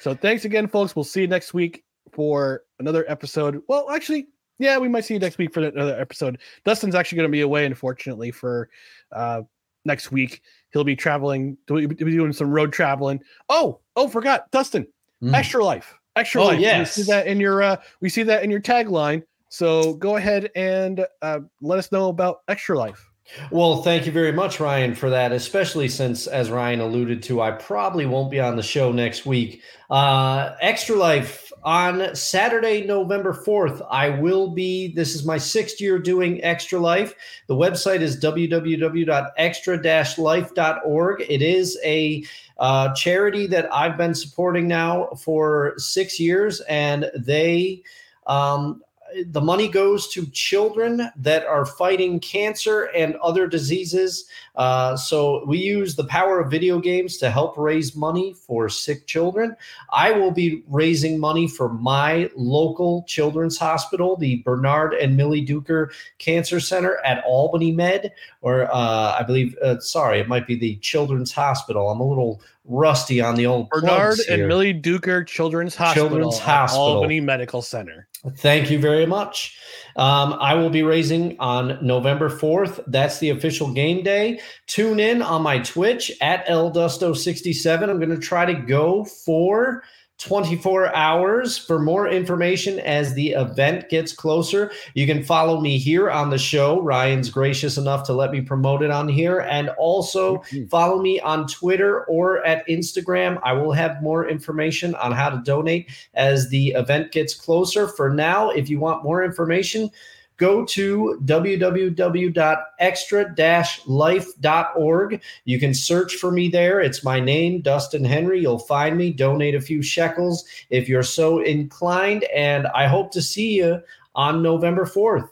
So thanks again, folks. We'll see you next week for another episode. Well, actually, yeah, we might see you next week for another episode. Dustin's actually going to be away, unfortunately, for uh, next week. He'll be traveling, he'll be doing some road traveling. Oh, oh, forgot, Dustin. Mm. Extra life, extra Oh, life. yes. we see that in your uh, we see that in your tagline. So go ahead and uh, let us know about extra life. Well, thank you very much, Ryan, for that, especially since, as Ryan alluded to, I probably won't be on the show next week. Uh, Extra Life on Saturday, November 4th, I will be. This is my sixth year doing Extra Life. The website is www.extra life.org. It is a uh, charity that I've been supporting now for six years, and they. Um, the money goes to children that are fighting cancer and other diseases. Uh, so we use the power of video games to help raise money for sick children. I will be raising money for my local children's hospital, the Bernard and Millie Duker Cancer Center at Albany Med, or uh, I believe, uh, sorry, it might be the Children's Hospital. I'm a little rusty on the old Bernard and. Millie Duker Children's Hospital, Children's Hospital. Albany Medical Center. Thank you very much. Um, I will be raising on November 4th. That's the official game day. Tune in on my Twitch at LDusto67. I'm going to try to go for 24 hours. For more information as the event gets closer, you can follow me here on the show. Ryan's gracious enough to let me promote it on here. And also follow me on Twitter or at Instagram. I will have more information on how to donate as the event gets closer. For now, if you want more information, go to www.extra-life.org. You can search for me there. It's my name, Dustin Henry. You'll find me. Donate a few shekels if you're so inclined. And I hope to see you on November 4th.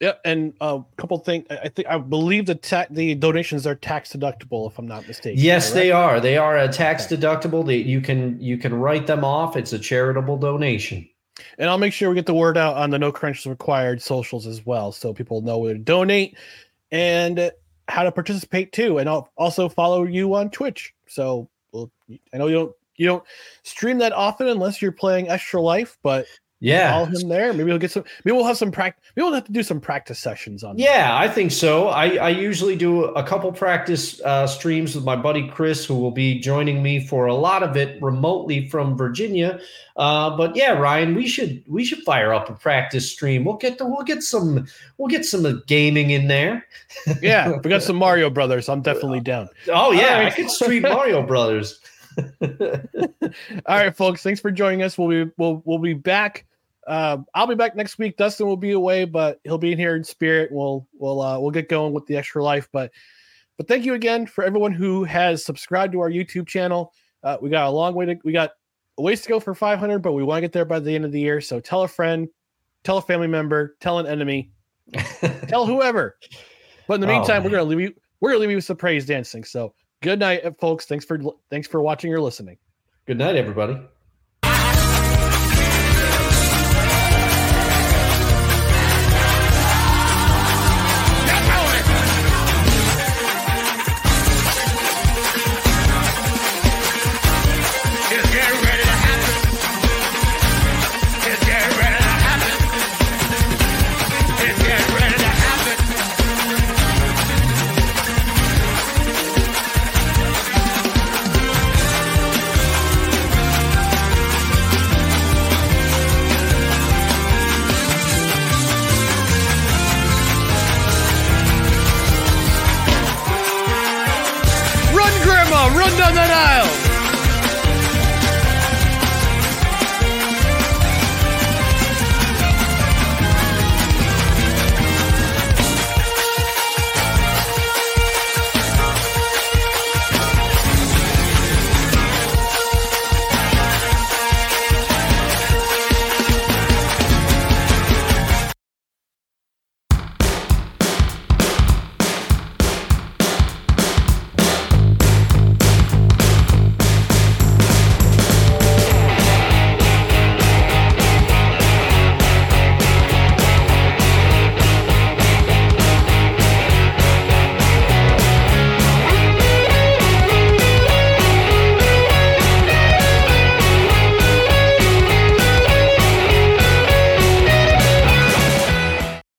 Yeah, and a couple things. I think I believe the ta- the donations are tax deductible, if I'm not mistaken. Yes, they are. They are a tax Okay. deductible. That you can you can write them off. It's a charitable donation. And I'll make sure we get the word out on the No Credentials Required socials as well, so people know where to donate and how to participate too. And I'll also follow you on Twitch. So well, I know you don't you don't stream that often unless you're playing Extra Life, but Yeah. call him there. Maybe we'll get some. Maybe we'll have some practice. Maybe we'll have to do some practice sessions on. Yeah, I think so. I, I usually do a couple practice uh, streams with my buddy Chris, who will be joining me for a lot of it remotely from Virginia. Uh, but yeah, Ryan, we should we should fire up a practice stream. We'll get the, we'll get some we'll get some gaming in there. yeah. We got some Mario Brothers. I'm definitely down. Oh yeah, All I could stream Mario Brothers. All right, folks. Thanks for joining us. We'll be we'll we'll be back. Uh, I'll be back next week. Dustin will be away, but he'll be in here in spirit. We'll we'll uh, we'll get going with the extra life. But but thank you again for everyone who has subscribed to our YouTube channel. Uh, we got a long way to we got a ways to go for 500, but we want to get there by the end of the year. So tell a friend, tell a family member, tell an enemy, tell whoever. But in the Oh, meantime, we're gonna leave you. We're gonna leave you with some praise dancing. So good night, folks. Thanks for thanks for watching or listening. Good night, everybody.